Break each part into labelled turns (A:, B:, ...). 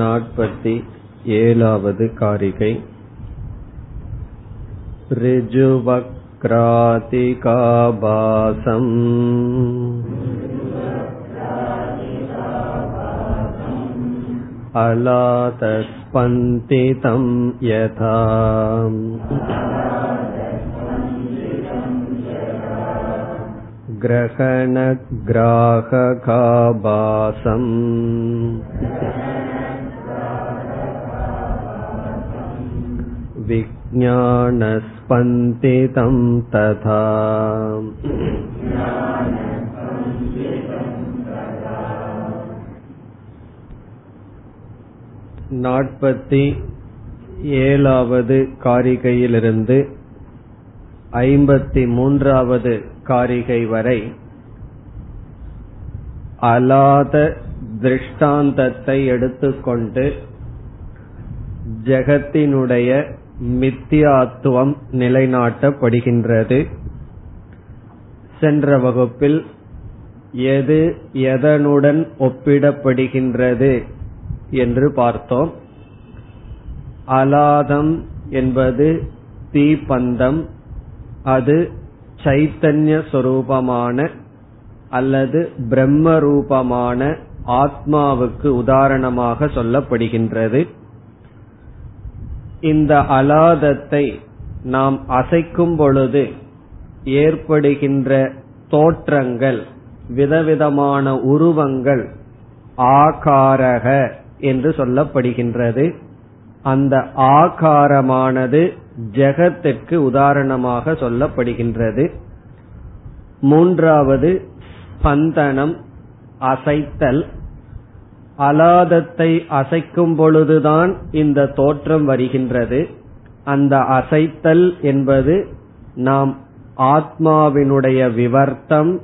A: नाट्पति एलावद् कारिकै ऋजुवक्रातिकाभासम् अलातस्पन्दितं यथा ग्रहणग्राहकाभासम् विज्ञानस्पन्दितं तथा நாற்பத்தி ஏழாவது காரிகையிலிருந்து ஐம்பத்தி மூன்றாவது காரிகை வரை அலாத திருஷ்டாந்தத்தை எடுத்துக்கொண்டு ஜெகத்தினுடைய மித்தியாத்துவம் நிலைநாட்டப்படுகின்றது. சென்ற வகுப்பில் எது எதனுடன் ஒப்பிடப்படுகின்றது என்று பார்த்தோம். அலாதம் என்பது தீப்பந்தம் அது சைத்தன்ய சொரூபமான அல்லது பிரம்ம ரூபமான ஆத்மாவுக்கு உதாரணமாக சொல்லப்படுகின்றது. இந்த அலாதத்தை நாம் அசைக்கும் பொழுது ஏற்படுகின்ற தோற்றங்கள் விதவிதமான உருவங்கள் ஆகாரக என்று சொல்லப்படுகின்றது. அந்த ஆகாரமானது ஜெகத்திற்கு உதாரணமாக சொல்லப்படுகின்றது. மூன்றாவது ஸ்பந்தனம் அசைத்தல் அலாதத்தை அசைக்கும் பொழுதுதான் இந்த தோற்றம் வருகின்றது. அந்த அசைத்தல் என்பது நாம் ஆத்மாவினுடைய விவர்த்தம்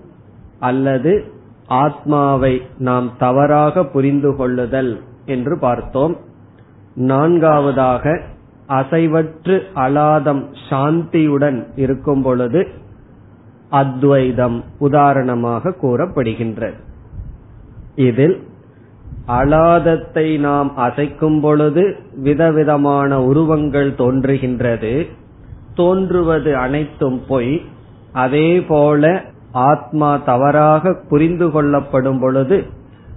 A: அல்லது ஆத்மாவை நாம் தவறாக புரிந்து கொள்ளுதல் என்று பார்த்தோம். நான்காவதாக அசைவற்று அலாதம் சாந்தியுடன் இருக்கும் பொழுது அத்வைதம் உதாரணமாக கூறப்படுகின்றது. இதில் அலாதத்தை நாம் அசைக்கும் பொழுது விதவிதமான உருவங்கள் தோன்றுகின்றது. தோன்றுவது அனைத்தும் பொய். அதே போல ஆத்மா தவறாக புரிந்து கொள்ளப்படும் பொழுது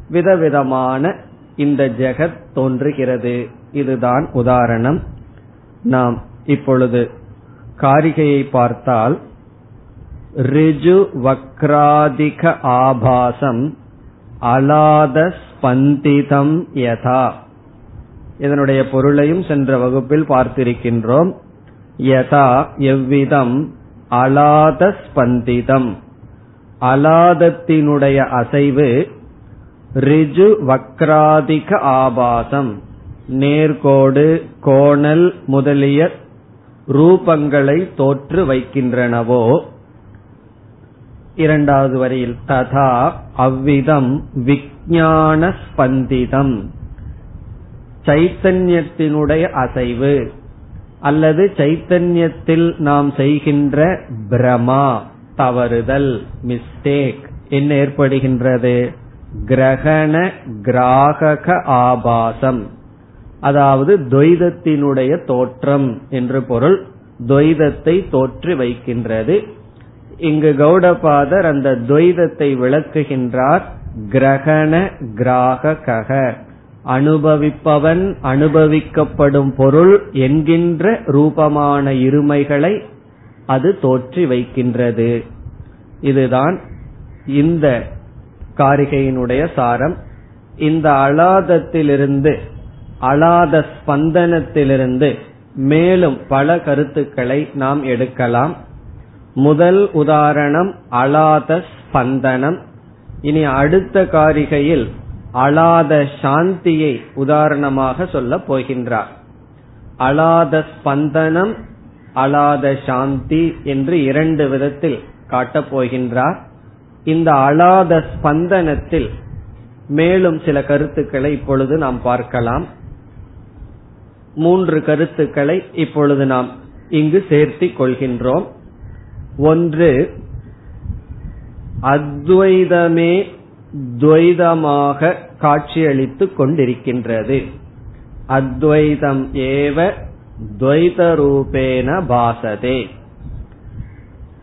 A: விதவிதமான இந்த ஜெகத் தோன்றுகிறது. இதுதான் உதாரணம். நாம் இப்பொழுது காரிகையை பார்த்தால் ரிஜு வக்ராதிக ஆபாசம் அலாத ஸ்பந்திதம் யதா. இதனுடைய பொருளையும் சென்ற வகுப்பில் பார்த்திருக்கின்றோம். யதா எவ்விதம்? அலாத ஸ்பந்திதம். அலாதத்தினுடைய அசைவு ரிஜு வக்ராதிக ஆபாசம். நேர்கோடு கோணல் முதலிய ரூபங்களை தோற்று வைக்கின்றனவோ. இரண்டாவது வரியில் ததா அவ்விதம் விக் விஞ்ஞான ஸ்பந்திதம் சைத்தன்யத்தினுடைய அசைவு அல்லது சைத்தன்யத்தில் நாம் செய்கின்ற பிரமா தவறுதல் மிஸ்டேக் என்ன ஏற்படுகின்றது? கிரகண கிராகக ஆபாசம். அதாவது துவைதத்தினுடைய தோற்றம் என்று பொருள் துவைதத்தை தோற்றி வைக்கின்றது. இங்கு கௌடபாதர் அந்த துவைதத்தை விளக்குகின்றார். கிரகண கிராகக அனுபவிப்பவன் அனுபவிக்கப்படும் பொருள் என்கின்ற ரூபமான இருமைகளை அது தோற்றி வைக்கின்றது. இதுதான் இந்த காரிகையினுடைய சாரம். இந்த அலாதத்திலிருந்து அலாத ஸ்பந்தனத்திலிருந்து மேலும் பல கருத்துக்களை நாம் எடுக்கலாம். முதல் உதாரணம் அலாத ஸ்பந்தனம். இனி அடுத்த காரிகையில் அலாத சாந்தியை உதாரணமாக சொல்ல போகின்றார். அலாத ஸ்பந்தனம் அலாத சாந்தி என்று இரண்டு விதத்தில் காட்டப் போகின்றார். இந்த அலாத ஸ்பந்தனத்தில் மேலும் சில கருத்துக்களை இப்பொழுது நாம் பார்க்கலாம். மூன்று கருத்துக்களை இப்பொழுது நாம் இங்கு சேர்த்திக் கொள்கின்றோம். ஒன்று அத்வைதமே துவைதமாக காட்சியளித்துக் கொண்டிருக்கின்றது. அத்வைதம் ஏவ துவைத ரூபேன பாசதே.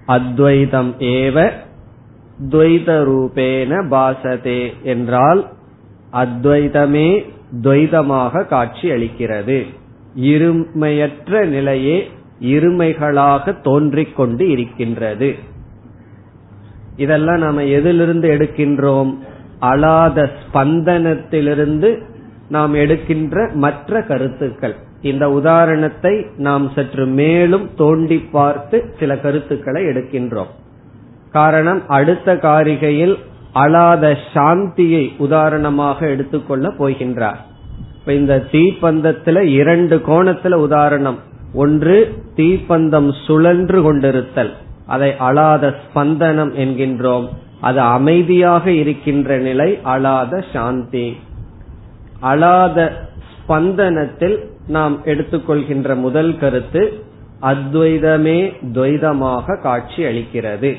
A: அத்வைதம் ஏவ துவைத ரூபேன பாசதே என்றால் அத்வைதமே துவைதமாக காட்சி அளிக்கிறது இருமையற்ற நிலையே இருமைகளாக தோன்றிக் கொண்டு இருக்கின்றது. இதெல்லாம் நாம எதிலிருந்து எடுக்கின்றோம்? அலாத ஸ்பந்தனத்திலிருந்து நாம் எடுக்கின்ற மற்ற கருத்துக்கள். இந்த உதாரணத்தை நாம் சற்று மேலும் தோண்டி பார்த்து சில கருத்துக்களை எடுக்கின்றோம். காரணம் அடுத்த காரிகையில் அலாத சாந்தியை உதாரணமாக எடுத்துக்கொள்ள போகின்றார். இப்ப இந்த தீப்பந்தத்துல இரண்டு கோணத்துல உதாரணம். ஒன்று தீப்பந்தம் சுழன்று கொண்டிருத்தல். அதை அழாத ஸ்பந்தனம் என்கின்றோம். அது அமைதியாக இருக்கின்ற நிலை அழாத சாந்தி. அழாத ஸ்பந்தனத்தில் நாம் எடுத்துக்கொள்கின்ற முதல் கருத்து அத்வைதமே துவைதமாக காட்சி அளிக்கிறது.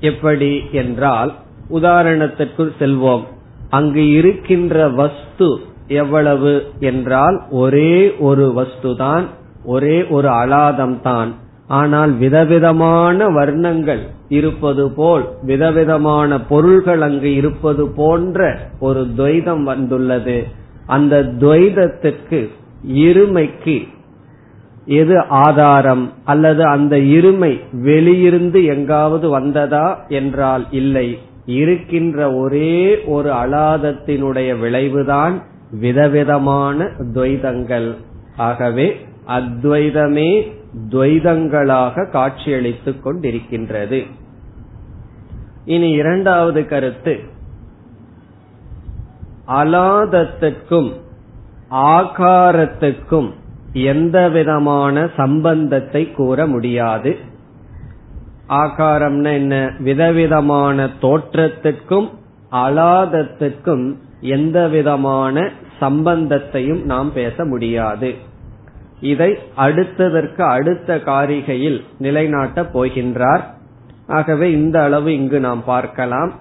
A: எப்படி என்றால் உதாரணத்திற்குள் செல்வோம். அங்கு இருக்கின்ற வஸ்து எவ்வளவு என்றால் ஒரே ஒரு வஸ்துதான் ஒரே ஒரு அலாதம் தான் ஆனால் விதவிதமான வர்ணங்கள் இருப்பது போல் விதவிதமான பொருள்கள் அங்கு இருப்பது போன்ற ஒரு துவைதம் வந்துள்ளது. அந்த துவைதத்துக்கு இருமைக்கு எது ஆதாரம்? அல்லது அந்த இருமை வெளியிருந்து எங்காவது வந்ததா என்றால் இல்லை. இருக்கின்ற ஒரே ஒரு அலாதத்தினுடைய விளைவுதான் விதவிதமான துவைதங்கள். ஆகவே அத்வைதமே துவைதங்களாக காட்சியளித்துக் கொண்டிருக்கின்றது. இனி இரண்டாவது கருத்து. அலாதத்துக்கும் ஆகாரத்துக்கும் எந்த விதமான சம்பந்தத்தை கூற முடியாது. ஆகாரம்னா என்ன? விதவிதமான தோற்றத்திற்கும் அலாதத்திற்கும் எந்த விதமான சம்பந்தத்தையும் நாம் பேச முடியாது. இதை அடுத்ததற்கு அடுத்த காரிகையில் நிலைநாட்டப் போகின்றார். ஆகவே இந்த அளவு இங்கு நாம் பார்க்கலாம்.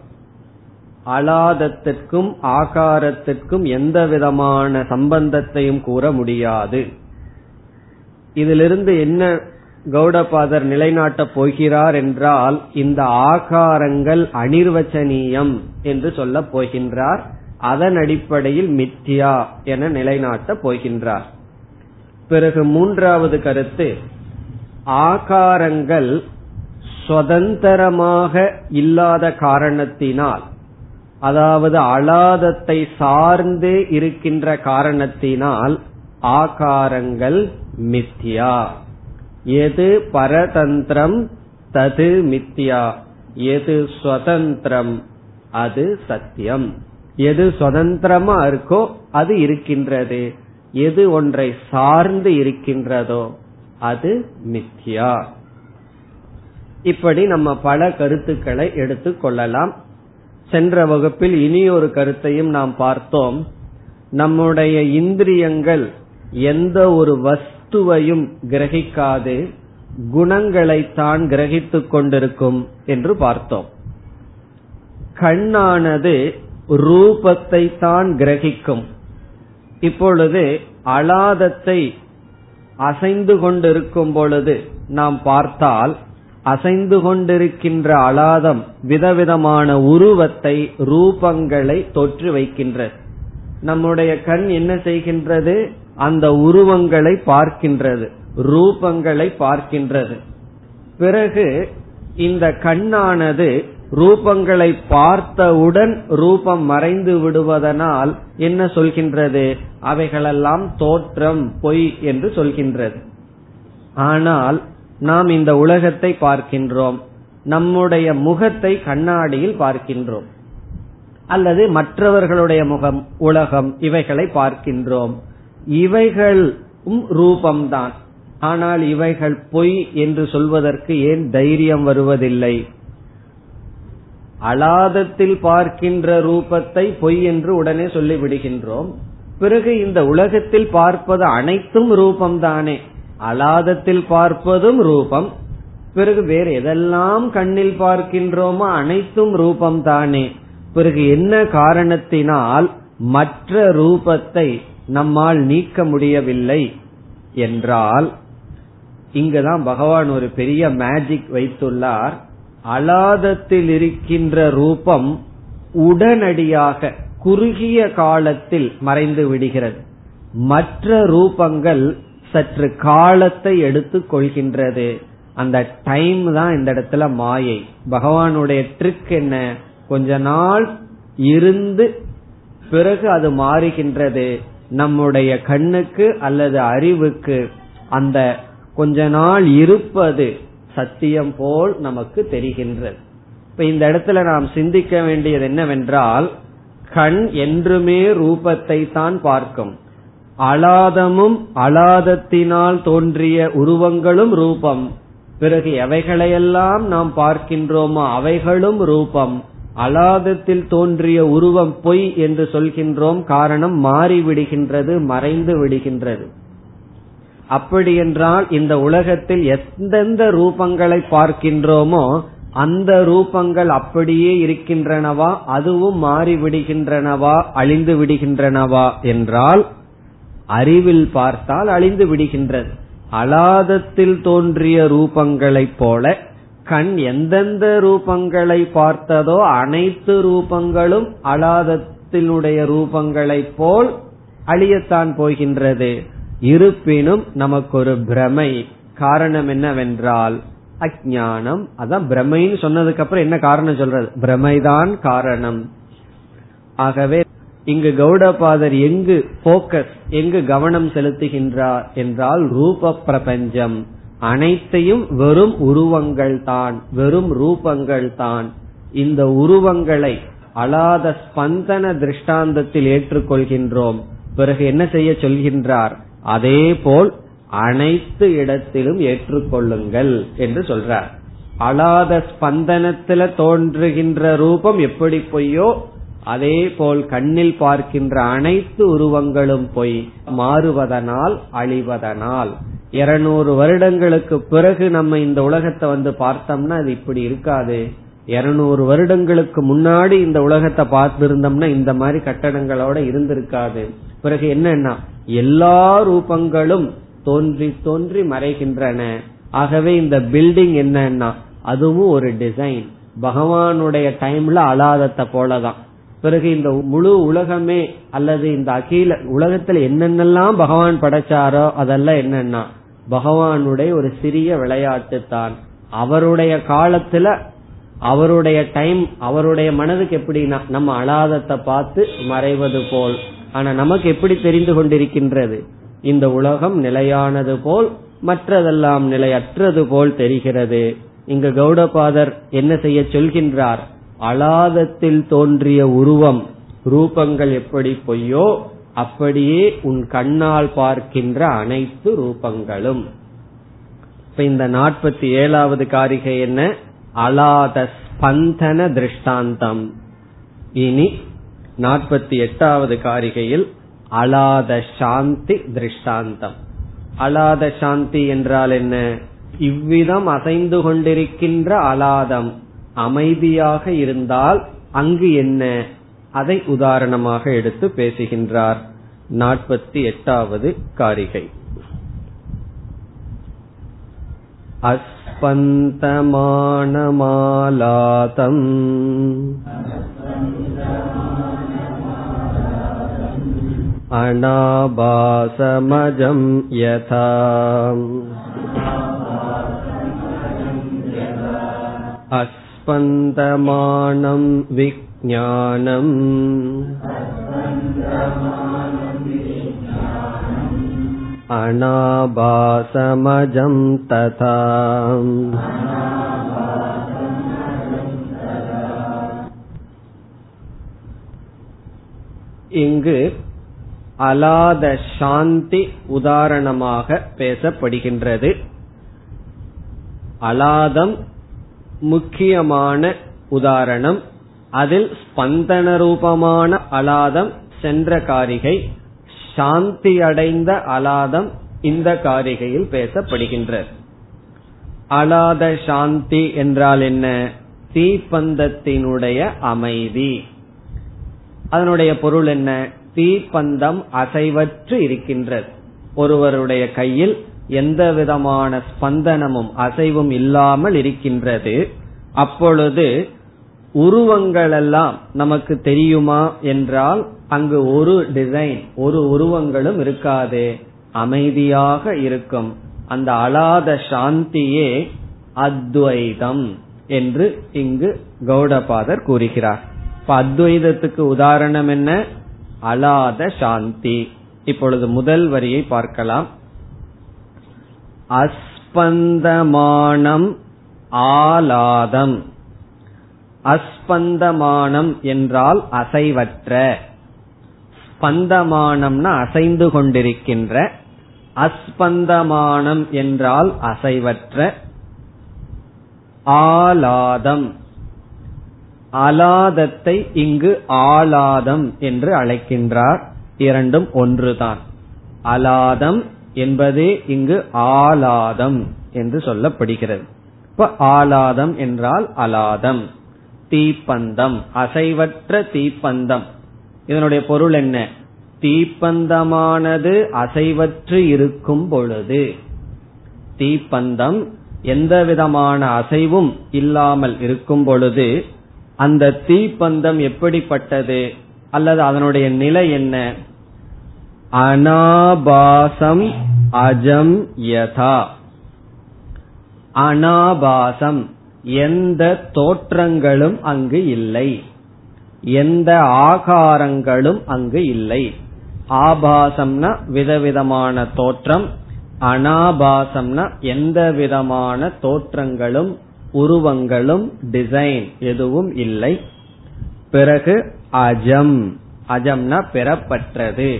A: அலாதத்திற்கும் ஆகாரத்திற்கும் எந்த விதமான சம்பந்தத்தையும் கூற முடியாது. இதிலிருந்து என்ன கௌடபாதர் நிலைநாட்டப் போகிறார் என்றால் இந்த ஆகாரங்கள் அனிர்வச்சனீயம் என்று சொல்லப் போகின்றார். அதன் அடிப்படையில் மித்யா என நிலைநாட்டப் போகின்றார். பிறகு மூன்றாவது கருத்து ஆகாரங்கள் சுதந்திரமாக இல்லாத காரணத்தினால் அதாவது அலாதத்தை சார்ந்து இருக்கின்ற காரணத்தினால் ஆகாரங்கள் மித்யா. எது பரதந்திரம் தது மித்யா. எது சுதந்திரம் அது சத்தியம். எது சுதந்திரமா இருக்கோ அது இருக்கின்றது. எது ஒன்றை சார்ந்து இருக்கின்றதோ அது மித்யா. இப்படி நம்ம பல கருத்துக்களை எடுத்துக் கொள்ளலாம். சென்ற வகுப்பில் இனி ஒரு கருத்தையும் நாம் பார்த்தோம். நம்முடைய இந்திரியங்கள் எந்த ஒரு வஸ்துவையும் கிரகிக்காது குணங்களைத்தான் கிரகித்துக் கொண்டிருக்கும் என்று பார்த்தோம். கண்ணானது ரூபத்தை தான் கிரகிக்கும். இப்பொழுது அலாதத்தை அசைந்து கொண்டிருக்கும் பொழுது நாம் பார்த்தால் அசைந்து கொண்டிருக்கின்ற அலாதம் விதவிதமான உருவத்தை ரூபங்களை தொற்று வைக்கின்றது. நம்முடைய கண் என்ன செய்கின்றது? அந்த உருவங்களை பார்க்கின்றது ரூபங்களை பார்க்கின்றது. பிறகு இந்த கண்ணானது ரூபங்களை பார்த்தவுடன் ரூபம் மறைந்து விடுவதனால் என்ன சொல்கின்றது? அவைகளெல்லாம் தோற்றம் பொய் என்று சொல்கின்றது. ஆனால் நாம் இந்த உலகத்தை பார்க்கின்றோம். நம்முடைய முகத்தை கண்ணாடியில் பார்க்கின்றோம். அல்லது மற்றவர்களுடைய முகம் உலகம் இவைகளை பார்க்கின்றோம். இவைகளும் ரூபம்தான். ஆனால் இவைகள் பொய் என்று சொல்வதற்கு ஏன் தைரியம் வருவதில்லை? அலாதத்தில் பார்க்கின்ற ரூபத்தை பொய் என்று உடனே சொல்லிவிடுகின்றோம். பிறகு இந்த உலகத்தில் பார்ப்பது அனைத்தும் ரூபம்தானே. அலாதத்தில் பார்ப்பதும் ரூபம். பிறகு வேறு எதெல்லாம் கண்ணில் பார்க்கின்றோமோ அனைத்தும் ரூபம் தானே பிறகு என்ன காரணத்தினால் மற்ற ரூபத்தை நம்மால் நீக்க முடியவில்லை என்றால் இங்குதான் பகவான் ஒரு பெரிய மேஜிக் வைத்துள்ளார். அலாதத்தில் இருக்கின்ற ரூபம் உடனடியாக குறுகிய காலத்தில் மறைந்து விடுகிறது. மற்ற ரூபங்கள் சற்று காலத்தை எடுத்துக் கொள்கின்றது. அந்த டைம் தான் இந்த இடத்துல மாயை. பகவானுடைய ட்ரிக் என்ன? கொஞ்ச நாள் இருந்து பிறகு அது மாறுகின்றது. நம்முடைய கண்ணுக்கு அல்லது அறிவுக்கு அந்த கொஞ்ச நாள் இருப்பது சத்தியம் போல் நமக்கு தெரிகின்றது. இப்ப இந்த இடத்துல நாம் சிந்திக்க வேண்டியது என்னவென்றால் கண் என்றுமே ரூபத்தை தான் பார்க்கும். அலாதமும் அலாதத்தினால் தோன்றிய உருவங்களும் ரூபம். பிறகு எவைகளையெல்லாம் நாம் பார்க்கின்றோமோ அவைகளும் ரூபம். அலாதத்தில் தோன்றிய உருவம் பொய் என்று சொல்கின்றோம் காரணம் மாறிவிடுகின்றது மறைந்து விடுகின்றது. அப்படி என்றால் இந்த உலகத்தில் எந்தெந்த ரூபங்களை பார்க்கின்றோமோ அந்த ரூபங்கள் அப்படியே இருக்கின்றனவா அதுவும் மாறிவிடுகின்றனவா அழிந்து விடுகின்றனவா என்றால் அறிவில் பார்த்தால் அழிந்து விடுகின்றது. அலாதத்தில் தோன்றிய ரூபங்களைப் போல கண் எந்தெந்த ரூபங்களை பார்த்ததோ அனைத்து ரூபங்களும் அலாதத்தினுடைய ரூபங்களைப் போல் அழியத்தான் போகின்றது. இருப்பினும் நமக்கு ஒரு பிரமை. காரணம் என்னவென்றால் அஜானம் அதான் பிரமைன்னு சொன்னதுக்கு அப்புறம் என்ன காரணம் சொல்றது? பிரமைதான் காரணம். ஆகவே இங்கு கௌடபாதர் எங்கு போக்கஸ் எங்கு கவனம் செலுத்துகின்றார் என்றால் ரூப பிரபஞ்சம் அனைத்தையும் வெறும் உருவங்கள் தான் வெறும் ரூபங்கள் தான். இந்த உருவங்களை அலாத ஸ்பந்தன திருஷ்டாந்தத்தில் ஏற்றுக்கொள்கின்றோம். பிறகு என்ன செய்ய சொல்கின்றார்? அதே போல் அனைத்து இடத்திலும் ஏற்றுக்கொள்ளுங்கள் என்று சொல்றார். அலாத ஸ்பந்தனத்துல தோன்றுகின்ற ரூபம் எப்படி பொய்யோ அதே போல் கண்ணில் பார்க்கின்ற அனைத்து உருவங்களும் பொய் மாறுவதனால் அழிவதனால். இருநூறு வருடங்களுக்கு பிறகு நம்ம இந்த உலகத்தை வந்து பார்த்தோம்னா அது இப்படி இருக்காது. இருநூறு வருடங்களுக்கு முன்னாடி இந்த உலகத்தை பார்த்திருந்தோம்னா இந்த மாதிரி கட்டடங்களோட இருந்திருக்காது. பிறகு என்னன்னா எல்லா ரூபங்களும் தோன்றி தோன்றி மறைகின்றன. ஆகவே இந்த பில்டிங் என்னன்னா அதுவும் ஒரு டிசைன் பகவானுடைய டைம்ல அலாதத்தை போலதான். பிறகு இந்த முழு உலகமே அல்லது இந்த அகில உலகத்துல என்னென்னலாம் பகவான் படைச்சாரோ அதெல்லாம் என்னன்னா பகவானுடைய ஒரு சிறிய விளையாட்டு தான் அவருடைய காலத்துல அவருடைய டைம் அவருடைய மனதுக்கு எப்படின்னா நம்ம அலாதத்தை பார்த்து மறைவது போல். ஆனா நமக்கு எப்படி தெரிந்து கொண்டிருக்கின்றது? இந்த உலகம் நிலையானது போல் மற்றதெல்லாம் நிலையற்றது போல் தெரிகிறது. இங்கு கௌடபாதர் என்ன செய்ய சொல்கின்றார்? அலாதத்தில் தோன்றிய உருவம் ரூபங்கள் எப்படி பொய்யோ அப்படியே உன் கண்ணால் பார்க்கின்ற அனைத்து ரூபங்களும். இப்ப இந்த நாற்பத்தி ஏழாவது காரிகை என்ன? அலாத ஸ்பந்தன திருஷ்டாந்தம். இனி நாற்பத்தி எட்டாவது காரிகையில் அலாத சாந்தி திருஷ்டாந்தம் அலாத சாந்தி என்றால் என்ன இவ்விதம் அசைந்து கொண்டிருக்கின்ற அலாதம் அமைதியாக இருந்தால் அங்கு என்ன அதை உதாரணமாக எடுத்து பேசுகின்றார் நாற்பத்தி எட்டாவது காரிகை अस्पन्दमानमालातम् अनाभासमजं यथा अस्पन्दमानं विज्ञानम् अनाभासमजं तथा இங்கு அலாத சாந்தி உதாரணமாக பேசப்படுகின்றது. அலாதம் முக்கியமான உதாரணம். அதில் ஸ்பந்தன ரூபமான அலாதம் சென்ற காரிகை சாந்தி அடைந்த அலாதம் இந்த காரிகையில் பேசப்படுகின்றது அலாத சாந்தி என்றால் என்ன? தீப்பந்தத்தினுடைய அமைதி. அதனுடைய பொருள் என்ன? தீப்பந்தம் அசைவற்று இருக்கின்றது. ஒருவருடைய கையில் எந்த விதமான ஸ்பந்தனமும் அசைவும் இல்லாமல் இருக்கின்றது. அப்பொழுது உருவங்கள் எல்லாம் நமக்கு தெரியுமா என்றால் அங்கு ஒரு டிசைன் ஒரு உருவங்களும் இருக்காது. அமைதியாக இருக்கும். அந்த அலாத சாந்தியே அத்வைதம் என்று இங்கு கௌடபாதர் கூறுகிறார். இப்ப அத்வைதத்துக்கு உதாரணம் என்ன? அலாத சாந்தி. இப்பொழுது முதல் வரியை பார்க்கலாம். அஸ்பந்தமானம் ஆலாதம். அஸ்பந்தமானம் என்றால் அசைவற்ற. ஸ்பந்தமானம்னா அசைந்து கொண்டிருக்கின்ற. அஸ்பந்தமானம் என்றால் அசைவற்ற. ஆலாதம். அலாதத்தை இங்கு ஆலாதம் என்று அழைக்கின்றார். இரண்டும் ஒன்றுதான். அலாதம் என்பதே இங்கு ஆலாதம் என்று சொல்லப்படுகிறது. இப்ப ஆலாதம் என்றால் அலாதம் தீப்பந்தம் அசைவற்ற தீப்பந்தம். இதனுடைய பொருள் என்ன? தீப்பந்தமானது அசைவற்று இருக்கும் பொழுது தீப்பந்தம் எந்த விதமான அசைவும் இல்லாமல் இருக்கும் பொழுது அந்த தீப்பந்தம் எப்படிப்பட்டது? அல்லது அதனுடைய நிலை என்ன? அனாபாசம் அஜம் யதா. அனாபாசம். எந்த தோற்றங்களும் அங்கு இல்லை. எந்த ஆகாரங்களும் அங்கு இல்லை. ஆபாசம்னா விதவிதமான தோற்றம். அனாபாசம்னா எந்த விதமான தோற்றங்களும் உருவங்களும் டிசைன் எதுவும் இல்லை. பிறகு அஜம். அஜம்னா பெறப்பட்டது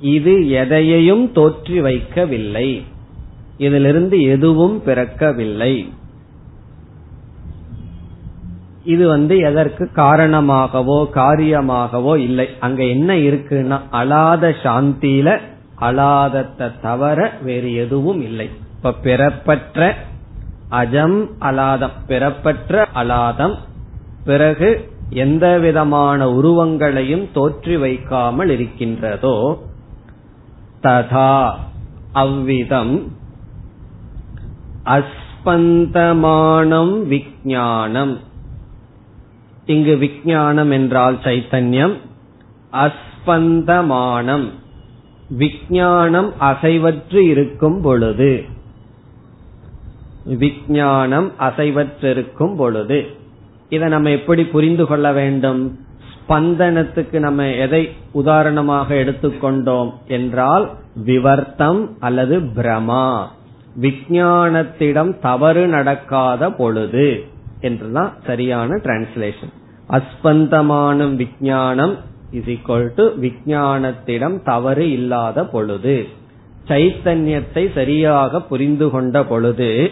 A: இது எதையையும் தோற்றி வைக்கவில்லை. இதிலிருந்து எதுவும் பிறக்கவில்லை. இது வந்து எதற்கு காரணமாகவோ காரியமாகவோ இல்லை. அங்க என்ன இருக்குன்னா அலாத சாந்தியில அலாதத்தை தவிர வேறு எதுவும் இல்லை. இப்ப பிறப்பற்ற அஜம் அலாதம் பிறப்பற்ற அலாதம். பிறகு எந்த விதமான உருவங்களையும் தோற்றி வைக்காமல் இருக்கின்றதோ ததா அவ்விதம். அஸ்பந்தமானம் விஜானம் இங்கு விஜானம் என்றால் சைத்தன்யம். அஸ்பந்தமானம். விஜானம் அசைவற்று இருக்கும் பொழுது. விஜயானம் அசைவற்றிருக்கும் பொழுது. இதை நம்ம எப்படி புரிந்து கொள்ள வேண்டும்? ஸ்பந்தனத்துக்கு நம்ம எதை உதாரணமாக எடுத்துக்கொண்டோம் என்றால் விவர்த்தம் அல்லது பிரமா. விஜயானத்திடம் தவறு நடக்காத பொழுது என்றுதான் சரியான டிரான்ஸ்லேஷன் அஸ்பந்தமானும் விஜயானம் இஸ் ஈக்வல் டு விஜயானத்திடம் தவறு இல்லாத பொழுது. சைத்தன்யத்தை சரியாக புரிந்து கொண்ட பொழுது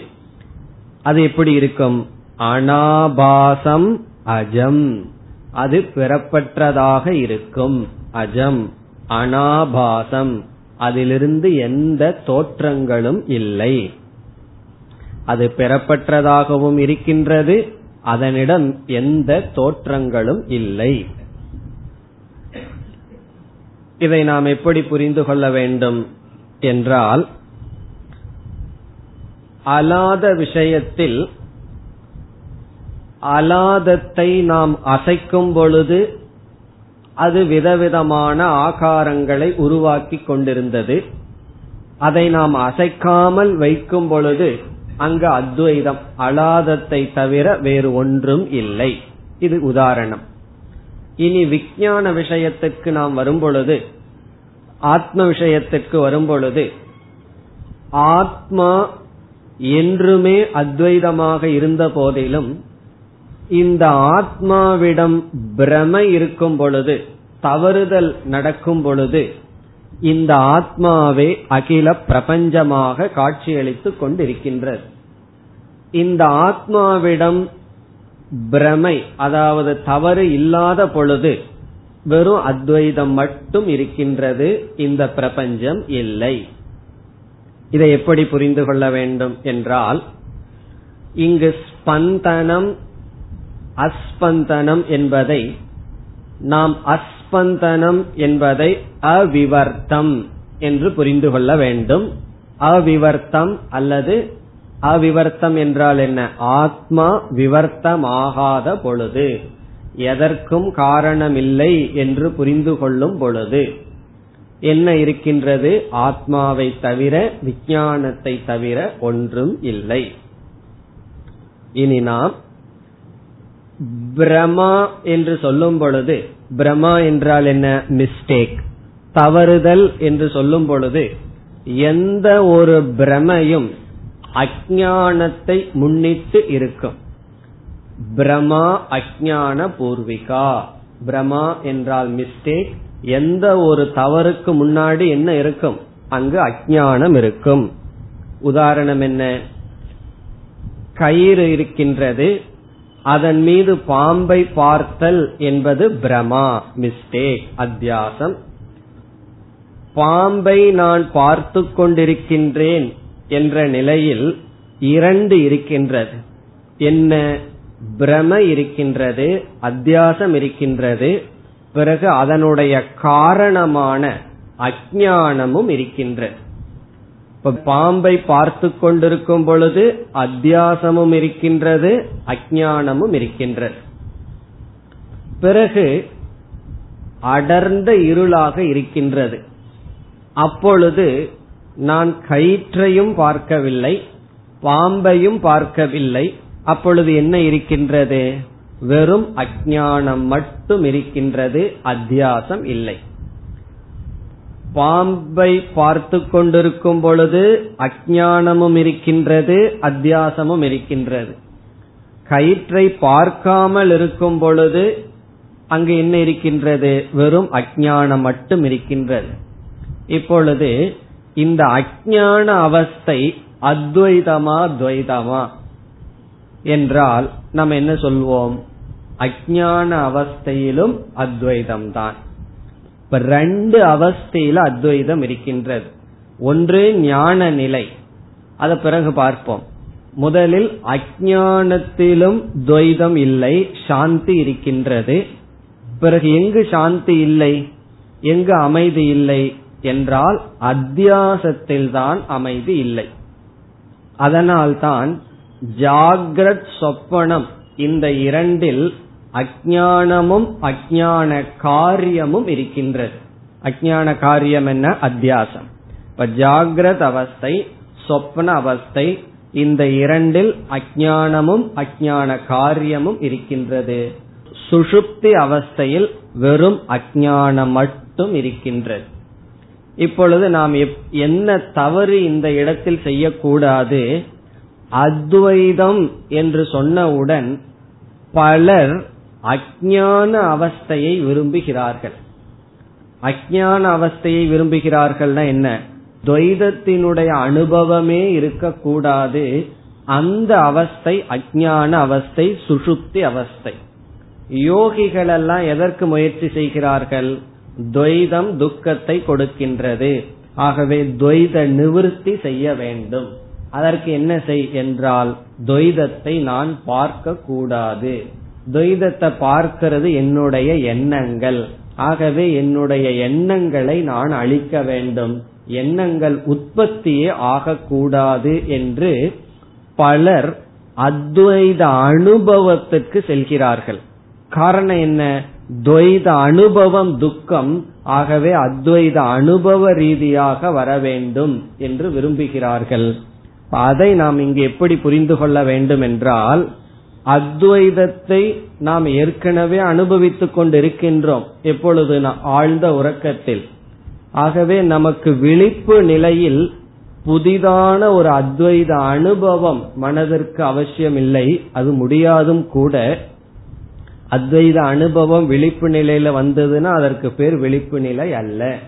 A: அது எப்படி இருக்கும்? அனாபாசம் அஜம். அது பெறப்பட்டதாக இருக்கும். அஜம். அனாபாசம். அதிலிருந்து எந்த தோற்றங்களும் இல்லை. அது பெறப்பட்டதாகவும் இருக்கின்றது. அதனிடம் எந்த தோற்றங்களும் இல்லை. இதை நாம் எப்படி புரிந்து கொள்ள வேண்டும்? என்றால் அலாத விஷயத்தில் அலாதத்தை நாம் அசைக்கும் பொழுது அது விதவிதமான ஆகாரங்களை உருவாக்கி கொண்டிருந்தது. அதை நாம் அசைக்காமல் வைக்கும் பொழுது அங்கு அத்வைதம் அலாதத்தை தவிர வேறு ஒன்றும் இல்லை. இது உதாரணம். இனி விஞ்ஞான விஷயத்துக்கு நாம் வரும்பொழுது ஆத்ம விஷயத்திற்கு வரும்பொழுது ஆத்மா என்றுமே அத்வைதமாக இருந்த போதிலும் இந்த ஆத்மாவிடம் பிரமை இருக்கும் பொழுது தவறுதல் நடக்கும் பொழுது இந்த ஆத்மாவே அகில பிரபஞ்சமாக காட்சியளித்துக் கொண்டிருக்கின்றது. இந்த ஆத்மாவிடம் பிரமை அதாவது தவறு இல்லாத பொழுது வெறும் அத்வைதம் மட்டும் இருக்கின்றது. இந்த பிரபஞ்சம் இல்லை. இதை எப்படி புரிந்து கொள்ள வேண்டும் என்றால் இங்கு ஸ்பந்தனம் அஸ்பந்தனம் என்பதை நாம் அஸ்பந்தனம் என்பதை அவிவர்த்தம் என்று புரிந்து கொள்ள வேண்டும். அவிவர்த்தம் அல்லது அவிவர்த்தம் என்றால் என்ன? ஆத்மா விவர்த்தமாகாத பொழுது எதற்கும் காரணமில்லை என்று புரிந்து கொள்ளும் பொழுது. என்ன இருக்கின்றது? ஆத்மாவை தவிர விஞ்ஞானத்தை தவிர ஒன்றும் இல்லை. இனி நாம் பிரமா என்று சொல்லும் பொழுது பிரமா என்றால் என்ன? மிஸ்டேக் தவறுதல் என்று சொல்லும் பொழுது எந்த ஒரு பிரமையும் அஜானத்தை முன்னிட்டு இருக்கும். பிரமா அஜான பூர்விகா. பிரமா என்றால் மிஸ்டேக் எந்த ஒரு தவறுக்கு முன்னாடி என்ன இருக்கும்? அங்கு அஜானம் இருக்கும். உதாரணம் என்ன? கயிறு இருக்கின்றது அதன் மீது பாம்பை பார்த்தல் என்பது பிரமா மிஸ்டேக் அத்தியாசம். பாம்பை நான் பார்த்து கொண்டிருக்கின்றேன் என்ற நிலையில் இரண்டு இருக்கின்றது. என்ன? பிரம இருக்கின்றது அத்தியாசம் இருக்கின்றது. பிறகு அதனுடைய காரணமான அஜானமும் இருக்கின்றது இப்ப பாம்பை பார்த்து கொண்டிருக்கும் பொழுது அத்தியாசமும் இருக்கின்றது அஜானமும் இருக்கின்றது. பிறகு அடர்ந்த இருளாக இருக்கின்றது. அப்பொழுது நான் கயிற்றையும் பார்க்கவில்லை பாம்பையும் பார்க்கவில்லை அப்பொழுது என்ன இருக்கின்றது? வெறும் அஜானம் மட்டும் இருக்கின்றது அத்தியாசம் இல்லை. பாம்பை பார்த்து கொண்டிருக்கும் பொழுது அஜானமும் இருக்கின்றது அத்தியாசமும் இருக்கின்றது. கயிற்றை பார்க்காமல் இருக்கும் பொழுது அங்கு என்ன இருக்கின்றது? வெறும் அஜானம் மட்டும் இருக்கின்றது இப்பொழுது இந்த அஜான அவஸ்தை அத்வைதமா துவைதமா என்றால் நம்ம என்ன சொல்வோம்? அஜான அவஸ்தையிலும் அத்வைதம் தான் இப்ப ரெண்டு அவஸ்தையில அத்வைதம் இருக்கின்றது. ஒன்று ஞான நிலை. அத பிறகு பார்ப்போம். முதலில் அஜானத்திலும் துவைதம் இல்லை சாந்தி இருக்கின்றது. பிறகு எங்கு சாந்தி இல்லை? எங்கு அமைதி இல்லை? என்றால் அத்தியாசத்தில் தான் அமைதி இல்லை. அதனால்தான் ஜாகிரத் சொப்பனம் இந்த இரண்டில் அஜானமும் அஜான காரியமும் இருக்கின்றது. அஜான காரியம் என்ன? அத்தியாசம். இப்ப ஜாகிரத அவஸ்தை சொப்ன அவஸ்தை இந்த இரண்டில் அஜானமும் அஜான காரியமும் இருக்கின்றது. சுஷுப்தி அவஸ்தையில் வெறும் அஜானம் மட்டும் இருக்கின்றது. இப்பொழுது நாம் என்ன தவறு இந்த இடத்தில் செய்யக்கூடாது அத்வைதம் என்று சொன்னவுடன் பலர் அஜான அவஸ்தையை விரும்புகிறார்கள். அஜான அவஸ்தையை விரும்புகிறார்கள்னா என்ன? துவைதத்தினுடைய அனுபவமே இருக்கக்கூடாது. அந்த அவஸ்தை அஜான அவஸ்தை சுசுப்தி அவஸ்தை. யோகிகள் எல்லாம் எதற்கு முயற்சி செய்கிறார்கள்? துவைதம் துக்கத்தை கொடுக்கின்றது. ஆகவே துவைத நிவிருத்தி செய்ய வேண்டும். அதற்கு என்ன செய் என்றால் துவைதத்தை நான் பார்க்க கூடாது துவைதத்தை பார்க்கிறது என்னுடைய எண்ணங்கள். ஆகவே என்னுடைய எண்ணங்களை நான் அழிக்க வேண்டும். எண்ணங்கள் உற்பத்தியே ஆகக்கூடாது என்று பலர் அத்வைத அனுபவத்துக்கு செல்கிறார்கள். காரணம் என்ன? துவைத அனுபவம் துக்கம். ஆகவே அத்வைத அனுபவ ரீதியாக வர வேண்டும் என்று விரும்புகிறார்கள். அதை நாம் இங்கு எப்படி புரிந்து கொள்ள வேண்டும் என்றால் அத்வைதத்தை நாம் ஏற்கனவே அனுபவித்துக் கொண்டிருக்கின்றோம் எப்பொழுது ஆழ்ந்த உறக்கத்தில். ஆகவே நமக்கு விழிப்பு நிலையில் புதிதான ஒரு அத்வைத அனுபவம் மனதிற்கு அவசியம் இல்லை அது முடியாதும் கூட. அத்வைத அனுபவம் விழிப்பு நிலையில வந்ததுன்னா அதற்கு பேர் விழிப்பு நிலை அல்ல.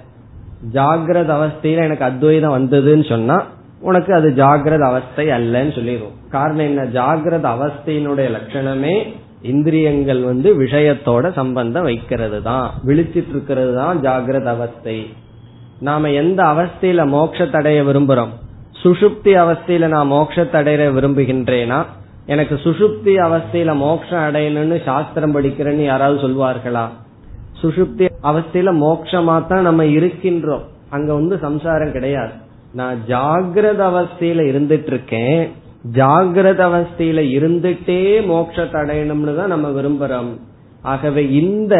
A: ஜாகிரத அவஸ்தையில எனக்கு அத்வைதம் வந்ததுன்னு சொன்னா உனக்கு அது ஜாகிரத அவஸ்தை அல்லன்னு சொல்லிடுவோம் காரணம் என்ன? ஜாகிரத அவஸ்தையினுடைய லட்சணமே இந்திரியங்கள் வந்து விஷயத்தோட சம்பந்தம் வைக்கிறது தான் விழிச்சிட்டு இருக்கிறது தான் ஜாகிரத அவஸ்தை. நாம எந்த அவஸ்தையில மோட்சத்தடைய விரும்புறோம்? சுஷுப்தி அவஸ்தையில நான் மோட்சத்தடைய விரும்புகின்றேனா? எனக்கு சுசுப்தி அவஸ்தையில மோட்சம் அடையணும்னு சாஸ்திரம் படிக்கிறேன்னு யாராவது சொல்வார்களா? சுசுப்தி அவஸ்தையில மோட்சமா தான் நம்ம இருக்கின்றோம். அங்க வந்து சம்சாரம் கிடையாது. நான் ஜாகிரத அவஸ்தையில இருந்துட்டு இருக்கேன் ஜாகிரத அவஸ்தையில இருந்துட்டே மோட்சத்தை அடையணும்னு தான் நம்ம விரும்புறோம். ஆகவே இந்த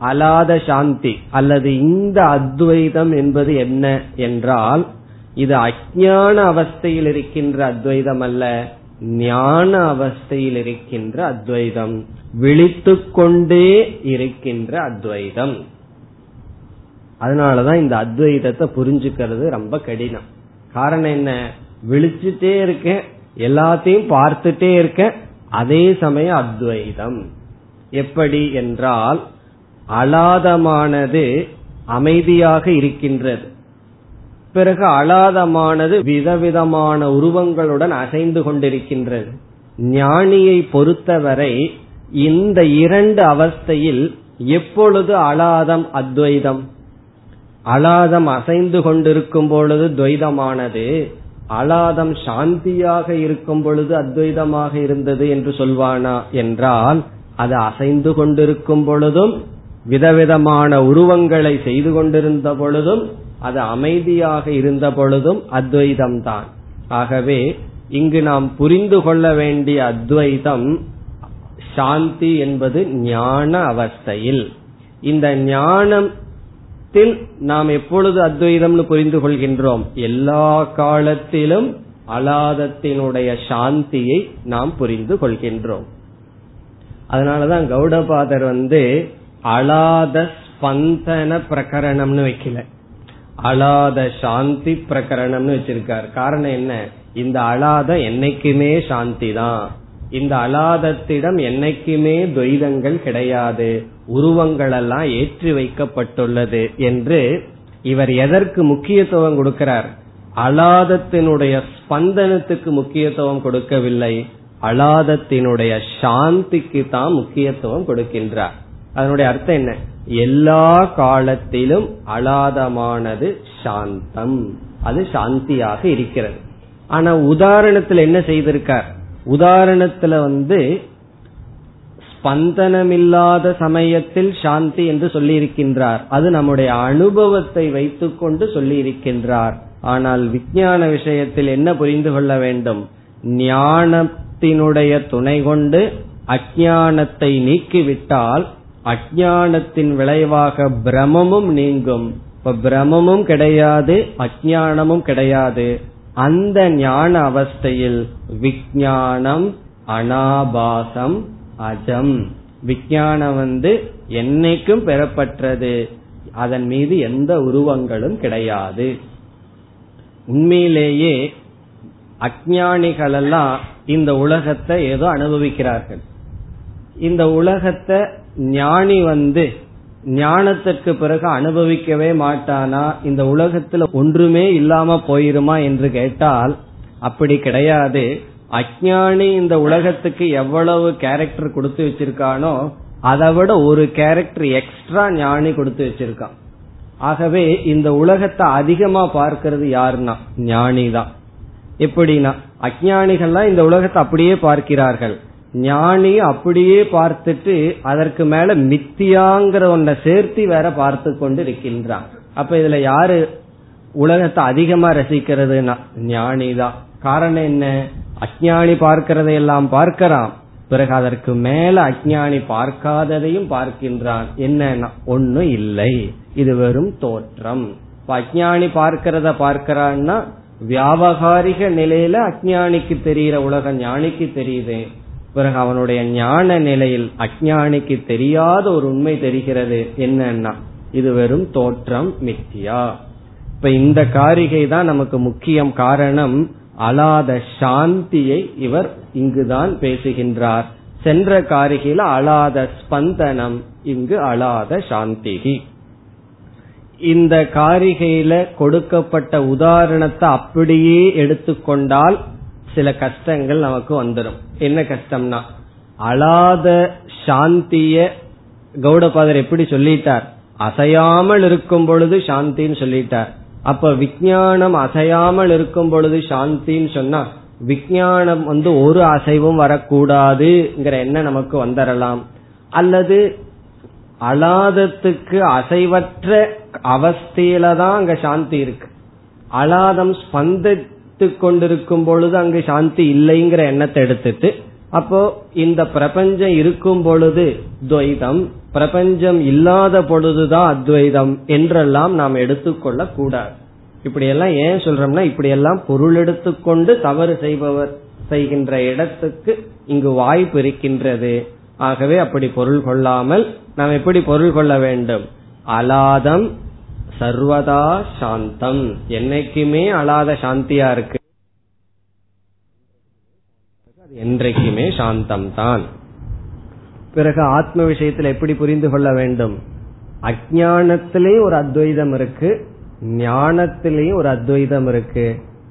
A: அலாத சாந்தி அல்லது இந்த அத்வைதம் என்பது என்ன என்றால் இது அஜான அவஸ்தையில் இருக்கின்ற அத்வைதம் அல்ல ஞான அவஸ்தையில் இருக்கின்ற அத்வைதம். விழித்து கொண்டே இருக்கின்ற அத்வைதம். அதனாலதான் இந்த அத்வைதத்தை புரிஞ்சுக்கிறது ரொம்ப கடினம். காரணம் என்ன? விழிச்சுட்டே இருக்கேன் எல்லாத்தையும் பார்த்துட்டே இருக்கேன் அதே சமயம் அத்வைதம். எப்படி என்றால் அலாதமானது அமைதியாக இருக்கின்றது. பிறகு அலாதமானது விதவிதமான உருவங்களுடன் அசைந்து கொண்டிருக்கின்றது. ஞானியை பொறுத்தவரை இந்த இரண்டு அவஸ்தையில் எப்பொழுது அலாதம் அத்வைதம்? அலாதம் அசைந்து கொண்டிருக்கும் பொழுது துவைதமானது அலாதம் சாந்தியாக இருக்கும் பொழுது அத்வைதமாக இருந்தது என்று சொல்வானா என்றால் அது அசைந்து கொண்டிருக்கும் பொழுதும் விதவிதமான உருவங்களை செய்து கொண்டிருந்த பொழுதும் அது அமைதியாக இருந்த பொழுதும் அத்வைதம் தான் ஆகவே இங்கு நாம் புரிந்து கொள்ள வேண்டிய அத்வைதம் சாந்தி என்பது ஞான அவஸ்தையில். இந்த ஞானம் காலத்தில் நாம் எப்பொழுது அத்வைதம்னு புரிந்து கொள்கின்றோம்? எல்லா காலத்திலும் அலாதத்தினுடைய சாந்தியை நாம் புரிந்து கொள்கின்றோம். அதனாலதான் கௌடபாதர் வந்து அலாத ஸ்பந்தன பிரகரணம்னு வைக்கல. அலாத சாந்தி பிரகரணம்னு வச்சிருக்கார். காரணம் என்ன? இந்த அலாத என்னைக்குமே சாந்தி தான். இந்த அலாதத்திடம் என்னைக்குமே துவைதங்கள் கிடையாது. உருவங்கள் எல்லாம் ஏற்றி வைக்கப்பட்டுள்ளது என்று இவர் எதற்கு முக்கியத்துவம் கொடுக்கிறார்? அலாதத்தினுடைய ஸ்பந்தனத்துக்கு முக்கியத்துவம் கொடுக்கவில்லை. அலாதத்தினுடைய சாந்திக்கு தான் முக்கியத்துவம் கொடுக்கின்றார். அதனுடைய அர்த்தம் என்ன? எல்லா காலத்திலும் அலாதமானது சாந்தம். அது சாந்தியாக இருக்கிறது. ஆனா உதாரணத்துல என்ன செய்திருக்கார்? உதாரணத்துல வந்து ஸ்பந்தனமில்லாத சமயத்தில் சாந்தி என்று சொல்லியிருக்கின்றார். அது நம்முடைய அனுபவத்தை வைத்துக்கொண்டு சொல்லியிருக்கின்றார். ஆனால் விஞ்ஞான விஷயத்தில் என்ன புரிந்து கொள்ள வேண்டும்? ஞானத்தினுடைய துணை கொண்டு அஜானத்தை நீக்கிவிட்டால் அஜானத்தின் விளைவாக பிரமமும் நீங்கும். இப்ப பிரமமும் கிடையாது அஜானமும் கிடையாது. அந்த ஞான அவஸ்தையில் விஜயானம் அனாபாசம் அஜம். விஞ்ஞானம் வந்து என்னைக்கும் பெறப்பட்டது அதன் மீது எந்த உருவங்களும் கிடையாது. உண்மையிலேயே அஜானிகளெல்லாம் இந்த உலகத்தை ஏதோ அனுபவிக்கிறார்கள். இந்த உலகத்தை ஞானி வந்து ஞானத்திற்கு பிறகு அனுபவிக்கவே மாட்டானா? இந்த உலகத்துல ஒன்றுமே இல்லாம போயிருமா என்று கேட்டால் அப்படி கிடையாது. அஜானி இந்த உலகத்துக்கு எவ்வளவு கேரக்டர் கொடுத்து வச்சிருக்கானோ அதை விட ஒரு கேரக்டர் எக்ஸ்ட்ரா ஞானி கொடுத்து வச்சிருக்கான். ஆகவே இந்த உலகத்தை அதிகமா பார்க்கிறது யாருன்னா ஞானி தான் எப்படின்னா அஜானிகள்லாம் இந்த உலகத்தை அப்படியே பார்க்கிறார்கள். ஞானி அப்படியே பார்த்துட்டு அதற்கு மேல மித்தியாங்கிற ஒன்ன சேர்த்து வேற பார்த்து கொண்டு இருக்கின்றான் அப்ப இதுல யாரு உலகத்தை அதிகமா ரசிக்கிறதுனா ஞானி தான் காரணம் என்ன? அஜானி பார்க்கிறதையெல்லாம் பார்க்கிறான். பிறகு அதற்கு மேல அஜானி பார்க்காததையும் பார்க்கின்றான். என்னன்னா ஒன்னும் இல்லை. இது வெறும் தோற்றம். அஜானி பார்க்கிறத பார்க்கிறான்னா வியாபகாரிக நிலையில அஜானிக்கு தெரிகிற உலகம் ஞானிக்கு தெரியுது. பிறகு அவனுடைய ஞான நிலையில் அஜானிக்கு தெரியாத ஒரு உண்மை தெரிகிறது. என்னன்னா இது வெறும் தோற்றம் மித்தியா. இப்ப இந்த காரிகை தான் நமக்கு முக்கியம் காரணம். அலாத சாந்தியை இவர் இங்குதான் பேசுகின்றார். சென்ற காரிகையில அலாத ஸ்பந்தனம் இங்கு அலாத சாந்திகி. இந்த காரிகையில கொடுக்கப்பட்ட உதாரணத்தை அப்படியே எடுத்துக்கொண்டால் சில கஷ்டங்கள் நமக்கு வந்துடும் என்ன கஷ்டம்னா அலாத சாந்திய கௌடபாதர் எப்படி சொல்லிட்டார்? அசையாமல் இருக்கும் பொழுது சாந்தின்னு சொல்லிட்டார். அப்ப விஜயானம் அசையாமல் இருக்கும் பொழுது சாந்தின்னு சொன்னா விஞ்ஞானம் வந்து ஒரு அசைவும் வரக்கூடாதுங்கிற எண்ணம் நமக்கு வந்துடலாம் அல்லது அலாதத்துக்கு அசைவற்ற அவஸ்தையில தான் அங்க சாந்தி இருக்கு. அலாதம் ஸ்பந்தித்து கொண்டிருக்கும் பொழுது அங்கு சாந்தி இல்லைங்கிற எண்ணத்தை எடுத்துட்டு அப்போ இந்த பிரபஞ்சம் இருக்கும் பொழுது துவைதம் பிரபஞ்சம் இல்லாத பொழுதுதான் அத்வைதம் என்றெல்லாம் நாம் எடுத்துக்கொள்ள கூடாது. இப்படியெல்லாம் ஏன் சொல்றோம்னா இப்படியெல்லாம் பொருள் எடுத்துக்கொண்டு தவறு செய்பவர் செய்கின்ற இடத்துக்கு இங்கு வாய்ப்பு இருக்கின்றது. ஆகவே அப்படி பொருள் கொள்ளாமல் நாம் எப்படி பொருள் கொள்ள வேண்டும்? அலாதம் சர்வதா சாந்தம். என்னைக்குமே அலாத சாந்தியா இருக்கு. என்றைக்குமே சாந்தம் தான் பிறகு ஆத்ம விஷயத்தில் எப்படி புரிந்து கொள்ள வேண்டும்? அஜானத்திலே ஒரு அத்வைதம் இருக்கு ஞானத்திலேயும் ஒரு அத்வைதம் இருக்கு.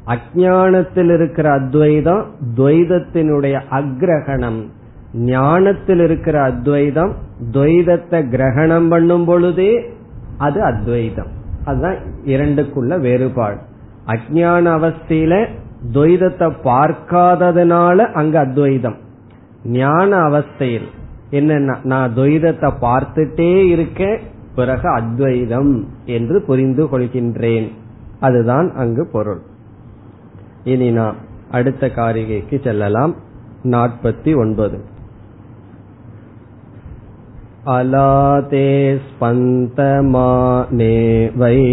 A: அஜானத்தில் இருக்கிற அத்வைதம் துவைதத்தினுடைய அக்ரகணம். ஞானத்தில் இருக்கிற அத்வைதம் துவைதத்தை கிரகணம் பண்ணும் பொழுதே அது அத்வைதம். அதுதான் இரண்டுக்குள்ள வேறுபாடு. அஜான அவஸ்தையில துவைதத்தை பார்க்காததுனால அங்க அத்வைதம். ஞான அவஸ்தையில் என்னன்னா நான் துவைதத்தை பார்த்துட்டே இருக்கேன் பிறகு அத்வைதம் என்று புரிந்து கொள்கின்றேன். அதுதான் அங்கு பொருள். இனி நாம் அடுத்த காரிகைக்கு செல்லலாம். நாற்பத்தி ஒன்பது. அலாதே ஸ்பந்தமானே வை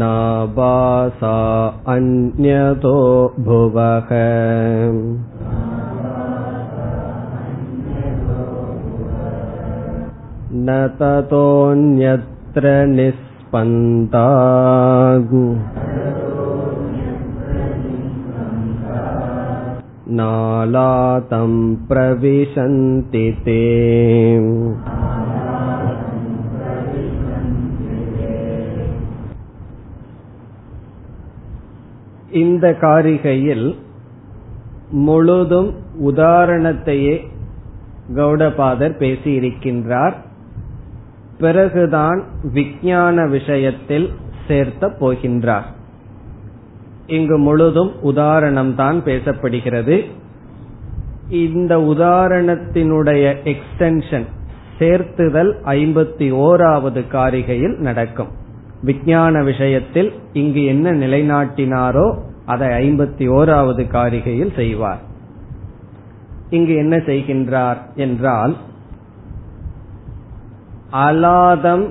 A: नाभासा अन्यतो भुवः न ततोऽन्यत्र निस्पन्दा नालातं प्रविशन्ति ते இந்த காரிகையில் முழுதும் உதாரணத்தையே கௌடபாதர் பேசியிருக்கின்றார். பிறகுதான் விஞ்ஞான விஷயத்தில் சேர்த்த போகின்றார். இங்கு முழுதும் உதாரணம் தான் பேசப்படுகிறது. இந்த உதாரணத்தினுடைய எக்ஸ்டென்ஷன் சேர்த்துதல் ஐம்பத்தி ஓராவது காரிகையில் நடக்கும். விஞ்ஞான விஷயத்தில் இங்கு என்ன நிலைநாட்டினாரோ அதை ஐம்பத்தி ஓராவது காரிகையில் செய்வார். இங்கு என்ன செய்கின்றார் என்றால் அலாதம்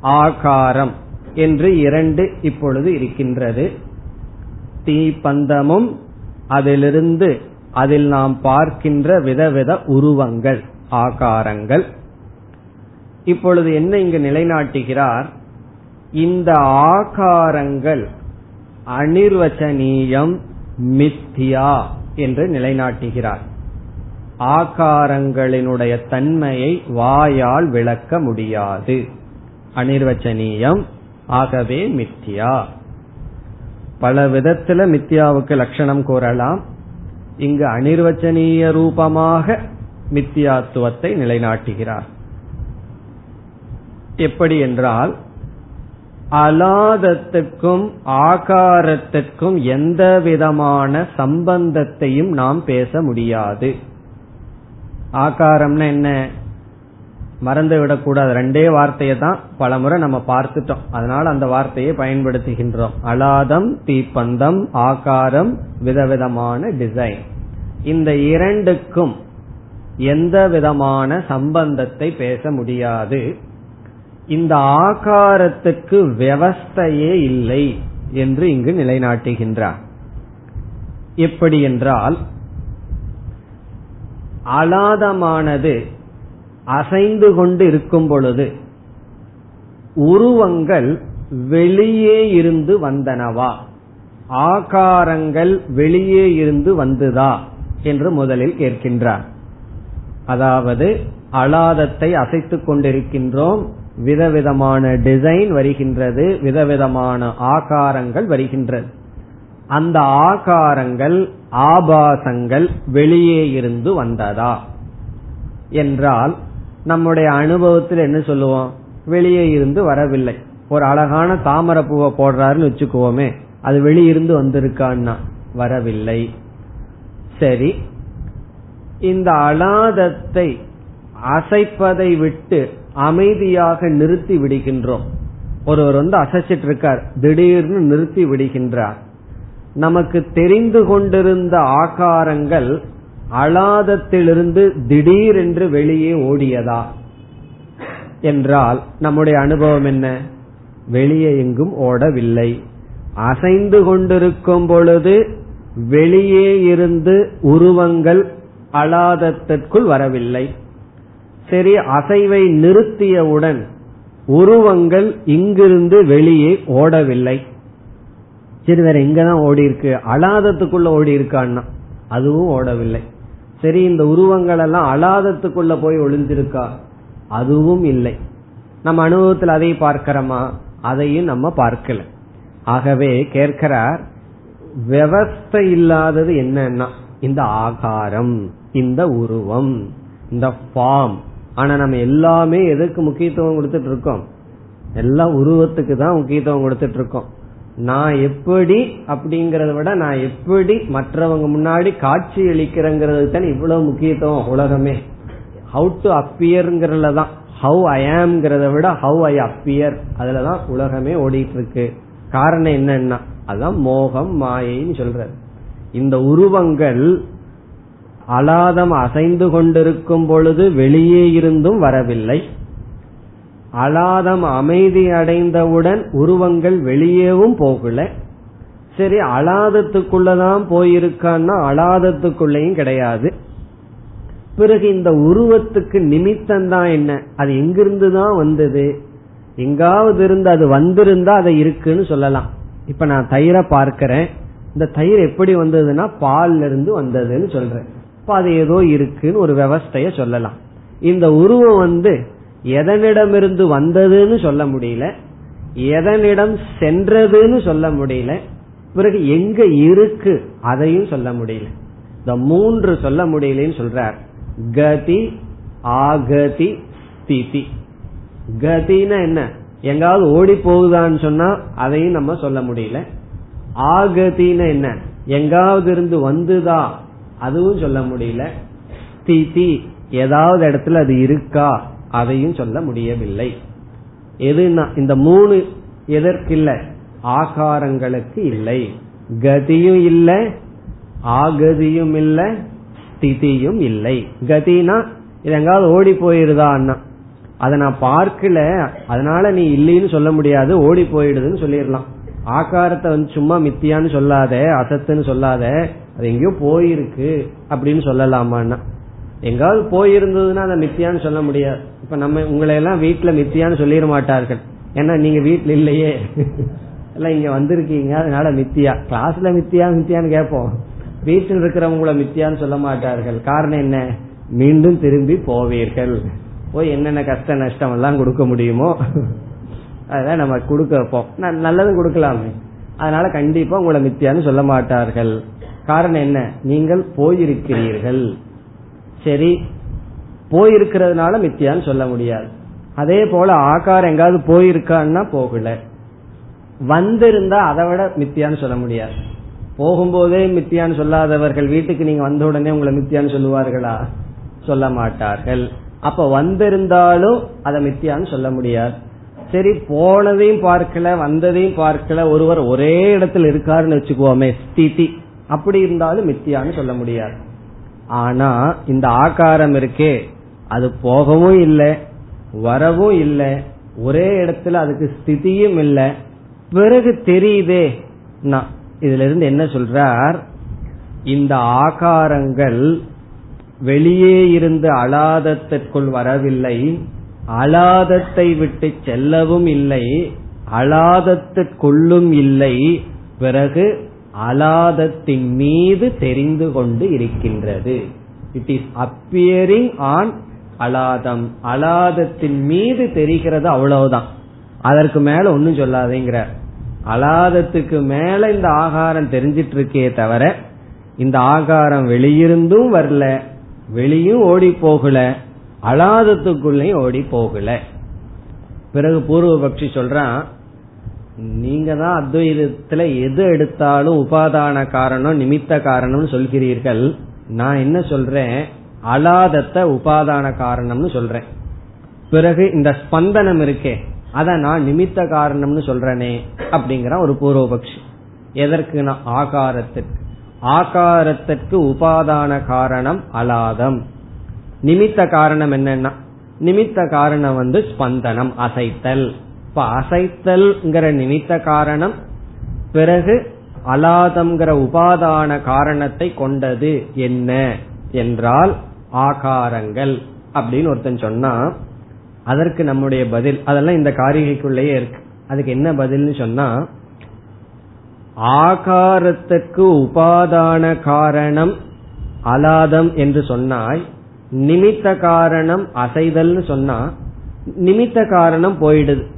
A: ஆகாரம் என்று இரண்டு இப்பொழுது இருக்கின்றது. தீப்பந்தமும் அதிலிருந்து அதில் நாம் பார்க்கின்ற விதவித உருவங்கள் ஆகாரங்கள். இப்பொழுது என்ன இங்கு நிலைநாட்டுகிறார்? இந்த ஆகாரங்கள் அனிர்வச்சனீயம் மித்தியா என்று நிலைநாட்டுகிறார். ஆகாரங்களினுடைய தன்மையை வாயால் விளக்க முடியாது. அனிர்வச்சனீயம் ஆகவே மித்தியா. பல விதத்துல மித்தியாவுக்கு லட்சணம் கூறலாம். இங்கு அனிர்வச்சனீய ரூபமாக மித்தியாத்துவத்தை நிலைநாட்டுகிறார். எப்படி என்றால் அலாதத்துக்கும் ஆகாரத்திற்கும் எந்த விதமான சம்பந்தத்தையும் நாம் பேச முடியாது. ஆகாரம்னா என்ன? மறந்து விடக்கூடாது. ரெண்டே வார்த்தையை தான் பலமுறை நம்ம பார்த்துட்டோம். அதனால அந்த வார்த்தையை பயன்படுத்துகின்றோம். அலாதம் தீப்பந்தம் ஆகாரம் விதவிதமான டிசைன் இந்த இரண்டுக்கும் எந்த விதமான சம்பந்தத்தை பேச முடியாது. இந்த ஆகாரத்துக்கு விவஸ்தையே இல்லை என்று இங்கு நிலைநாட்டுகின்றார். எப்படி என்றால் அலாதமானது அசைந்து கொண்டு இருக்கும் பொழுது உருவங்கள் வெளியே இருந்து வந்தனவா? ஆகாரங்கள் வெளியே இருந்து வந்துதா? என்று முதலில் கேட்கின்றார். அதாவது அலாதத்தை அசைத்துக் கொண்டிருக்கின்றோம் விதவிதமான டிசைன் வருகின்றது விதவிதமான ஆகாரங்கள் வருகின்றது. அந்த ஆகாரங்கள் ஆபாசங்கள் வெளியே இருந்து வந்ததா? என்றால் நம்முடைய அனுபவத்தில் என்ன சொல்லுவோம்? வெளியே இருந்து வரவில்லை. ஒரு அழகான தாமரை பூவை போடுறாருன்னு வச்சுக்குவோமே அது வெளியிருந்து வந்திருக்கான்னா? வரவில்லை. சரி இந்த அலாதத்தை அசைப்பதை விட்டு அமைதியாக நிறுத்தி விடுகின்றோம். ஒருவர் வந்து அசைச்சிட்டு இருக்கார் திடீர்னு நிறுத்தி விடுகின்றார். நமக்கு தெரிந்து கொண்டிருந்த ஆகாரங்கள் அலாதத்திலிருந்து திடீரென்று வெளியே ஓடியதா? என்றால் நம்முடைய அனுபவம் என்ன? வெளியே எங்கும் ஓடவில்லை. அசைந்து கொண்டிருக்கும் பொழுது வெளியே இருந்து உருவங்கள் அலாதத்திற்குள் வரவில்லை. சரி அசைவை நிறுத்தியவுடன் உருவங்கள் இங்கிருந்து வெளியே ஓடவில்லை. சரி வேற எங்கதான் ஓடி இருக்கு அலாதத்துக்குள்ள ஓடி இருக்கான்னா அதுவும் ஓடவில்லை. சரி இந்த உருவங்கள் எல்லாம் அலாதத்துக்குள்ள போய் ஒளிஞ்சிருக்கா அதுவும் இல்லை. நம்ம அனுபவத்தில் அதை பார்க்கிறோமா? அதையும் நம்ம பார்க்கல. ஆகவே கேட்கிறார் விவஸ்தை இல்லாதது என்னன்னா இந்த ஆகாரம் இந்த உருவம் இந்த ஃபார்ம் ஆனா நம்ம எல்லாமே எதுக்கு முக்கியத்துவம் கொடுத்துட்டு இருக்கோம்? எல்லா உருவத்துக்கு தான் முக்கியத்துவம் கொடுத்துட்டு இருக்கோம். நான் எப்படி அப்படிங்கறத விட நான் எப்படி மற்றவங்க முன்னாடி காட்சி அளிக்கிறேங்கிறது தான் இவ்வளவு முக்கியத்துவம் உலகமே. ஹவு டு அப்பியர்ங்கிறதுல தான். ஹவு ஐ ஆம்ங்கிறத விட ஹவு ஐ அப்பியர் அதுலதான் உலகமே ஓடிட்டு இருக்கு காரணம் என்னன்னா அதான் மோகம் மாயைன்னு சொல்ற இந்த உருவங்கள் அலாதம் அசைந்து கொண்டிருக்கும் பொழுது வெளியே இருந்தும் வரவில்லை. அலாதம் அமைதி அடைந்தவுடன் உருவங்கள் வெளியேவும் போகல. சரி அலாதத்துக்குள்ளதான் போயிருக்கான்னா அலாதத்துக்குள்ளேயும் கிடையாது. பிறகு இந்த உருவத்துக்கு நிமித்தம் தான் என்ன? அது எங்கிருந்து தான் வந்தது? எங்காவது இருந்து அது வந்திருந்தா அதை இருக்குன்னு சொல்லலாம். இப்ப நான் தயிரை பார்க்கிறேன். இந்த தயிர் எப்படி வந்ததுன்னா பால்ல இருந்து வந்ததுன்னு சொல்றேன். இப்ப அது ஏதோ இருக்குன்னு ஒரு விவஸ்தைய சொல்லலாம். இந்த உருவம் வந்து எதனிடமிருந்து வந்ததுன்னு சொல்ல முடியல. எதனிடம் சென்றதுன்னு சொல்ல முடியல. பிறகு எங்க இருக்கு அதையும் சொல்ல முடியல. இந்த மூன்று சொல்ல முடியலன்னு சொல்றார். கதி ஆகதி ஸ்திதி. கதினா என்ன? எங்காவது ஓடி போகுதான்னு சொன்னா அதையும் நம்ம சொல்ல முடியல. ஆகதினா என்ன? எங்காவது இருந்து வந்துதா அதுவும் சொல்ல முடியல. ஸ்திதி ஏதாவது இடத்துல அது இருக்கா? அதையும் சொல்ல முடியவில்லை. எதுனா இந்த மூணு எதற்கில்ல? ஆகாரங்களுக்கு இல்லை. கதியும் இல்லை ஆகதியும் இல்லை ஸ்திதியும் இல்லை. கதினா இது எங்காவது ஓடி போயிருதா அண்ணா அதை நான் பார்க்கல அதனால நீ இல்லைன்னு சொல்ல முடியாது ஓடி போயிடுதுன்னு சொல்லிடலாம். ஆகாரத்தை வந்து சும்மா மித்தியான்னு சொல்லாத அசத்துன்னு சொல்லாத அது எங்கேயோ போயிருக்கு அப்படின்னு சொல்லலாமான்னா. எங்காவது போயிருந்ததுன்னா அதை மித்தியான்னு சொல்ல முடியாது. இப்ப நம்ம உங்களை எல்லாம் வீட்டுல மித்தியான்னு சொல்லிட மாட்டார்கள். ஏன்னா நீங்க வீட்டுல இல்லையே. எல்லாம் இங்க வந்திருக்கீங்க அதனால மித்தியா. கிளாஸ்ல மித்தியா மித்தியான்னு கேட்போம். வீட்டில் இருக்கிறவங்கள மித்தியான்னு சொல்ல மாட்டார்கள். காரணம் என்ன? மீண்டும் திரும்பி போவீர்கள். போய் என்னென்ன கஷ்ட நஷ்டம் எல்லாம் கொடுக்க முடியுமோ அதெல்லாம் நம்ம கொடுக்க வைப்போம். நல்லதும் கொடுக்கலாமே. அதனால கண்டிப்பா உங்களை மித்தியான்னு சொல்ல மாட்டார்கள். காரணம் என்ன? நீங்கள் போயிருக்கிறீர்கள். சரி போயிருக்கிறதுனால மித்தியான்னு சொல்ல முடியாது. அதே போல ஆகாரம் எங்காவது போயிருக்கான்னா போகல. வந்திருந்தா அதை விட மித்தியான்னு சொல்ல முடியாது. போகும்போதே மித்தியான்னு சொல்லாதவர்கள் வீட்டுக்கு நீங்க வந்த உடனே உங்களை மித்தியான்னு சொல்லுவார்களா? சொல்ல மாட்டார்கள். அப்ப வந்திருந்தாலும் அதை மித்தியான்னு சொல்ல முடியாது. சரி போனதையும் பார்க்கல வந்ததையும் பார்க்கல ஒருவர் ஒரே இடத்துல இருக்காருன்னு வச்சுக்குவோமே ஸ்திதி. அப்படி இருந்தாலும் மித்தியான்னு சொல்ல முடியாது. ஆனா இந்த ஆகாரம் இருக்கே அது போகவும் இல்லை வரவும் இல்லை ஒரே இடத்துல அதுக்கு ஸ்திதியும் இல்லை. பிறகு தெரியுதே. இதுல இருந்து என்ன சொல்றார்? இந்த ஆகாரங்கள் வெளியே இருந்து அலாதத்திற்குள் வரவில்லை அலாதத்தை விட்டு செல்லவும் இல்லை அலாதத்திற்குள்ளும் இல்லை பிறகு அலாதத்தின் மீது தெரிந்து கொண்டு இருக்கின்றது. இட் இஸ் அப்பியரிங் ஆன் அலாதம். அலாதத்தின் மீது தெரிகிறது அவ்வளவுதான். அதற்கு மேல ஒன்னும் சொல்லாதேங்கிற. அலாதத்துக்கு மேல இந்த ஆகாரம் தெரிஞ்சிட்டு இருக்கே தவிர இந்த ஆகாரம் வெளியிருந்தும் வரல வெளியும் ஓடி போகல அலாதத்துக்குள்ளேயும் ஓடி போகல. பிறகு பூர்வபக்ஷி சொல்றான் நீங்க தான் அத்வைதத்துல எது எடுத்தாலும் உபாதான காரணம் நிமித்த காரணம்னு சொல்கிறீர்கள். நான் என்ன சொல்றேன்? அலாதத்தை உபாதான காரணம்னு சொல்றேன். பிறகு இந்த ஸ்பந்தனம் இருக்கே அத நான் நிமித்த காரணம்னு சொல்றேனே அப்படிங்கிற ஒரு பூர்வபக்ஷி. எதற்கு நான் ஆகாரத்திற்கு. ஆகாரத்திற்கு உபாதான காரணம் அலாதம். நிமித்த காரணம் என்னன்னா நிமித்த காரணம் வந்து ஸ்பந்தனம் அசைத்தல். இப்ப அசைத்தல்ங்கிற நிமித்த காரணம் பிறகு அலாதம்ங்கிற உபாதான காரணத்தை கொண்டது என்ன என்றால் ஆகாரங்கள் அப்படின்னு ஒருத்தன் சொன்னா அதற்கு நம்முடைய பதில் அதெல்லாம் இந்த காரிகைக்குள்ளேயே இருக்கு. அதுக்கு என்ன பதில்னு சொன்னா ஆகாரத்துக்கு உபாதான காரணம் அலாதம் என்று சொன்னாய் நிமித்த காரணம் அசைதல்னு சொன்னா நிமித்த காரணம் போயிடுது.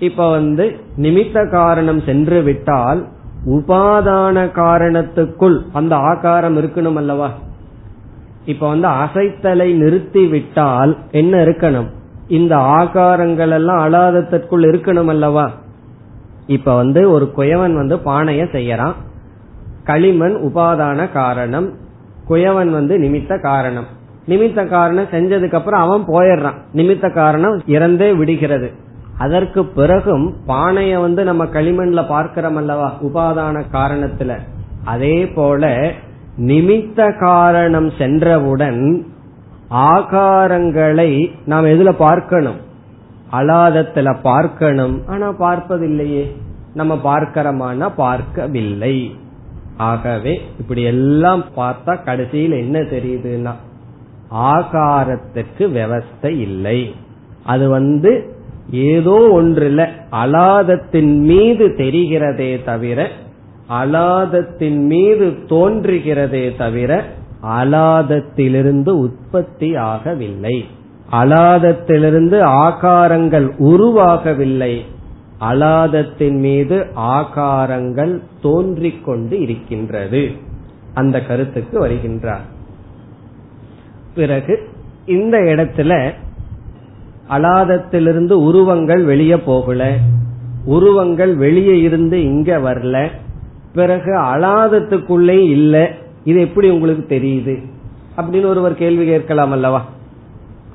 A: இப்ப வந்து நிமித்த காரணம் சென்று விட்டால் உபாதான காரணத்துக்குள் அந்த ஆகாரம் இருக்கணும் அல்லவா? இப்ப வந்து அசைத்தலை நிறுத்தி விட்டால் என்ன இருக்கணும்? இந்த ஆகாரங்கள் எல்லாம் அலாதத்திற்குள் இருக்கணும் அல்லவா? இப்ப வந்து ஒரு குயவன் வந்து பானைய செய்யறான். களிமண் உபாதான காரணம் குயவன் வந்து நிமித்த காரணம். நிமித்த காரணம் செஞ்சதுக்கு அப்புறம் அவன் போயிடுறான். நிமித்த காரணம் இறந்தே விடுகிறது. அதற்கு பிறகும் பானைய வந்து நம்ம களிமண்ல பார்க்கிறோம் அல்லவா? உபாதான காரணத்துல. அதே போல நிமித்த காரணம் சென்றவுடன் ஆகாரங்களை நாம் எதுல பார்க்கணும்? அலாதத்துல பார்க்கணும். ஆனா பார்ப்பதில்லையே. நம்ம பார்க்கிறோமானா பார்க்கவில்லை. ஆகவே இப்படி எல்லாம் பார்த்தா கடைசியில் என்ன தெரியுதுன்னா ஆகாரத்துக்கு விவஸ்தை இல்லை. அது வந்து ஏதோ ஒன்றுல அலாதத்தின் மீது தெரிகிறதே தவிர அலாதத்தின் மீது தோன்றுகிறதே தவிர அலாதத்திலிருந்து உற்பத்தி ஆகவில்லை. அலாதத்திலிருந்து ஆகாரங்கள் உருவாகவில்லை. அலாதத்தின் மீது ஆகாரங்கள் தோன்றிக் கொண்டு இருக்கின்றது. அந்த கருத்துக்கு வருகின்றார். பிறகு இந்த இடத்துல அலாதத்திலிருந்து உருவங்கள் வெளியே போகல. உருவங்கள் வெளியே இருந்து இங்க வரல. பிறகு அலாதத்துக்குள்ளே இல்ல. இது எப்படி உங்களுக்கு தெரியுது? அப்படின்னு ஒருவர் கேள்வி கேட்கலாம் அல்லவா?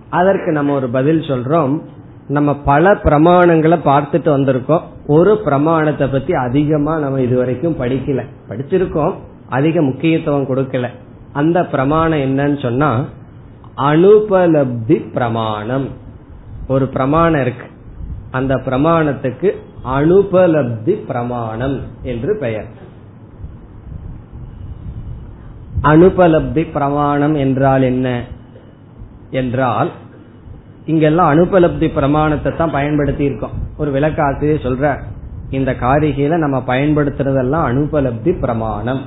A: அதற்கு நம்ம ஒரு பதில் சொல்றோம். நம்ம பல பிரமாணங்களை பார்த்துட்டு வந்திருக்கோம். ஒரு பிரமாணத்தை பத்தி அதிகமா நம்ம இதுவரைக்கும் படிக்கல. படிச்சிருக்கோம். அதிக முக்கியத்துவம் கொடுக்கல. அந்த பிரமாணம் என்னன்னு சொன்னா அனுபலப்தி பிரமாணம். ஒரு பிரமாணம் இருக்கு. அந்த பிரமாணத்துக்கு அனுபலப்தி பிரமாணம் என்று பெயர். அனுபலப்தி பிரமாணம் என்றால் என்ன? என்றால் இங்கெல்லாம் அனுபலப்தி பிரமாணத்தை தான் பயன்படுத்தி இருக்கோம் ஒரு விளக்காசிரியர் சொல்ற இந்த காரிகையில நம்ம பயன்படுத்துறதெல்லாம் அனுபலப்தி பிரமாணம்.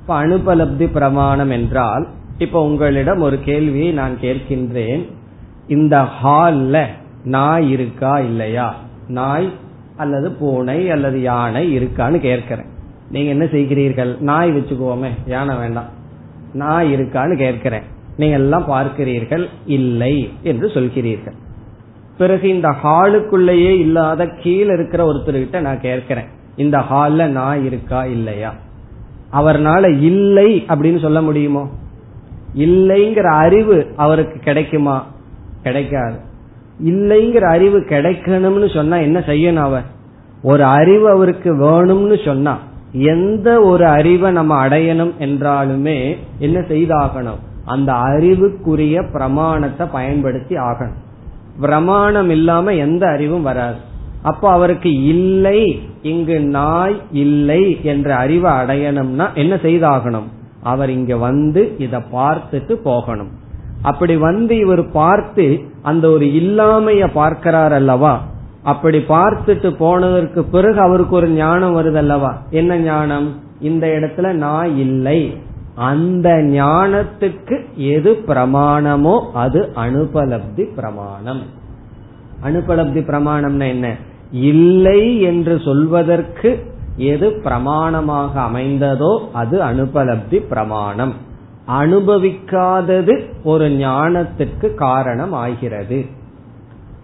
A: இப்ப அனுபலப்தி பிரமாணம் என்றால் இப்ப உங்களிடம் ஒரு கேள்வியை நான் கேட்கின்றேன். இந்த ஹால்ல நாய் இருக்கா இல்லையா? நாய் அல்லது பூனை அல்லது யானை இருக்கான்னு கேட்கிறேன். நீங்க என்ன செய்கிறீர்கள்? நாய் வச்சுக்குவோமே யானை வேண்டாம். நாய் இருக்கான்னு கேட்கிறேன். நீங்க எல்லாம் பார்க்கிறீர்கள் இல்லை என்று சொல்கிறீர்கள். பிறகு இந்த ஹாலுக்குள்ளேயே இல்லாத கீழே இருக்கிற ஒருத்தர்கிட்ட நான் கேட்கிறேன். இந்த ஹால்ல நாய் இருக்கா இல்லையா? அவர்னால இல்லை அப்படின்னு சொல்ல முடியுமோ? இல்லைங்கிற அறிவு அவருக்கு கிடைக்குமா? கிடைக்காது. இல்லைங்கிற அறிவு கிடைக்கணும்னு சொன்னா என்ன செய்யணும் அவர் ஒரு அறிவு அவருக்கு வேணும்னு சொன்னா எந்த ஒரு அறிவை நம்ம அடையணும் என்றாலுமே என்ன செய்தாகணும்? அந்த அறிவுக்குரிய பிரமாணத்தை பயன்படுத்தி ஆகணும். பிரமாணம் இல்லாம எந்த அறிவும் வராது. அப்போ அவருக்கு இல்லை இங்கு நாய் இல்லை என்ற அறிவை அடையணும்னா என்ன செய்தாகணும்? அவர் இங்க வந்து இத பார்த்துட்டு போகணும். அப்படி வந்து இவர் பார்த்து அந்த ஒரு இல்லாமைய பார்க்கிறார் அல்லவா? அப்படி பார்த்துட்டு போனதற்கு பிறகு அவருக்கு ஒரு ஞானம் வருது அல்லவா? என்ன ஞானம்? இந்த இடத்துல நான் இல்லை. அந்த ஞானத்துக்கு எது பிரமாணமோ அது அனுபலப்தி பிரமாணம். அனுபலப்தி பிரமாணம்னா என்ன? இல்லை என்று சொல்வதற்கு எது பிரமாணமாக அமைந்ததோ அது அனுபலப்தி பிரமாணம். அனுபவிக்காதது ஒரு ஞானத்துக்கு காரணம் ஆகிறது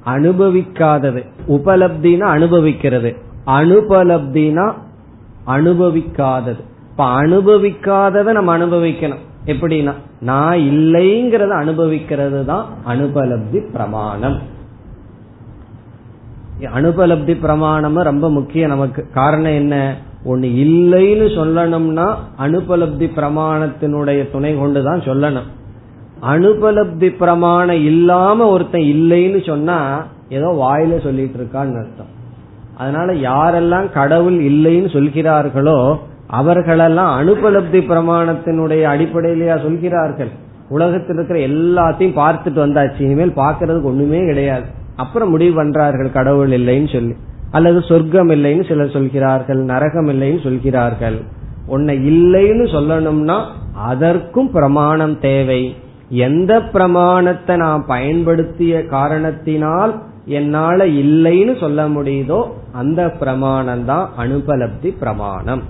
A: அனுபவிக்காதது உபலப்தினா அனுபவிக்கிறது. அனுபலப்தினா அனுபவிக்காதது. இப்ப அனுபவிக்காததை நம்ம அனுபவிக்கணும். எப்படின்னா நான் இல்லைங்கிறத அனுபவிக்கிறது தான் அனுபலப்தி பிரமாணம். அனுபலப்தி பிரமாணமும் ரொம்ப முக்கியம் நமக்கு. காரணம் என்ன? ஒன்னு இல்லைன்னு சொல்லணும்னா அனுபலப்தி பிரமாணத்தினுடைய துணை கொண்டுதான் சொல்லணும். அனுபலப்தி பிரமாணம் இல்லாம ஒருத்தன் இல்லைன்னு சொன்னா ஏதோ வாயில சொல்லிட்டு இருக்கான்னு அர்த்தம். அதனால யாரெல்லாம் கடவுள் இல்லைன்னு சொல்கிறார்களோ அவர்களெல்லாம் அனுபலப்தி பிரமாணத்தினுடைய அடிப்படையிலேயா சொல்கிறார்கள். உலகத்தில் இருக்கிற எல்லாத்தையும் பார்த்துட்டு வந்தாச்சு. இனிமேல் பாக்குறதுக்கு ஒண்ணுமே கிடையாது. அப்புறம் முடிவு பண்றார்கள் கடவுள் இல்லைன்னு சொல்லி. அல்லது சொர்க்கம் இல்லைன்னு சிலர் சொல்கிறார்கள் நரகம் இல்லைன்னு சொல்கிறார்கள். உன்னை இல்லைன்னு சொல்லணும்னா அதற்கும் பிரமாணம் தேவை. எந்த பிரமாணத்தை நான் பயன்படுத்திய காரணத்தினால் என்னால இல்லைன்னு சொல்ல முடியுதோ அந்த பிரமாணம் தான் அனுபலப்தி பிரமாணம்.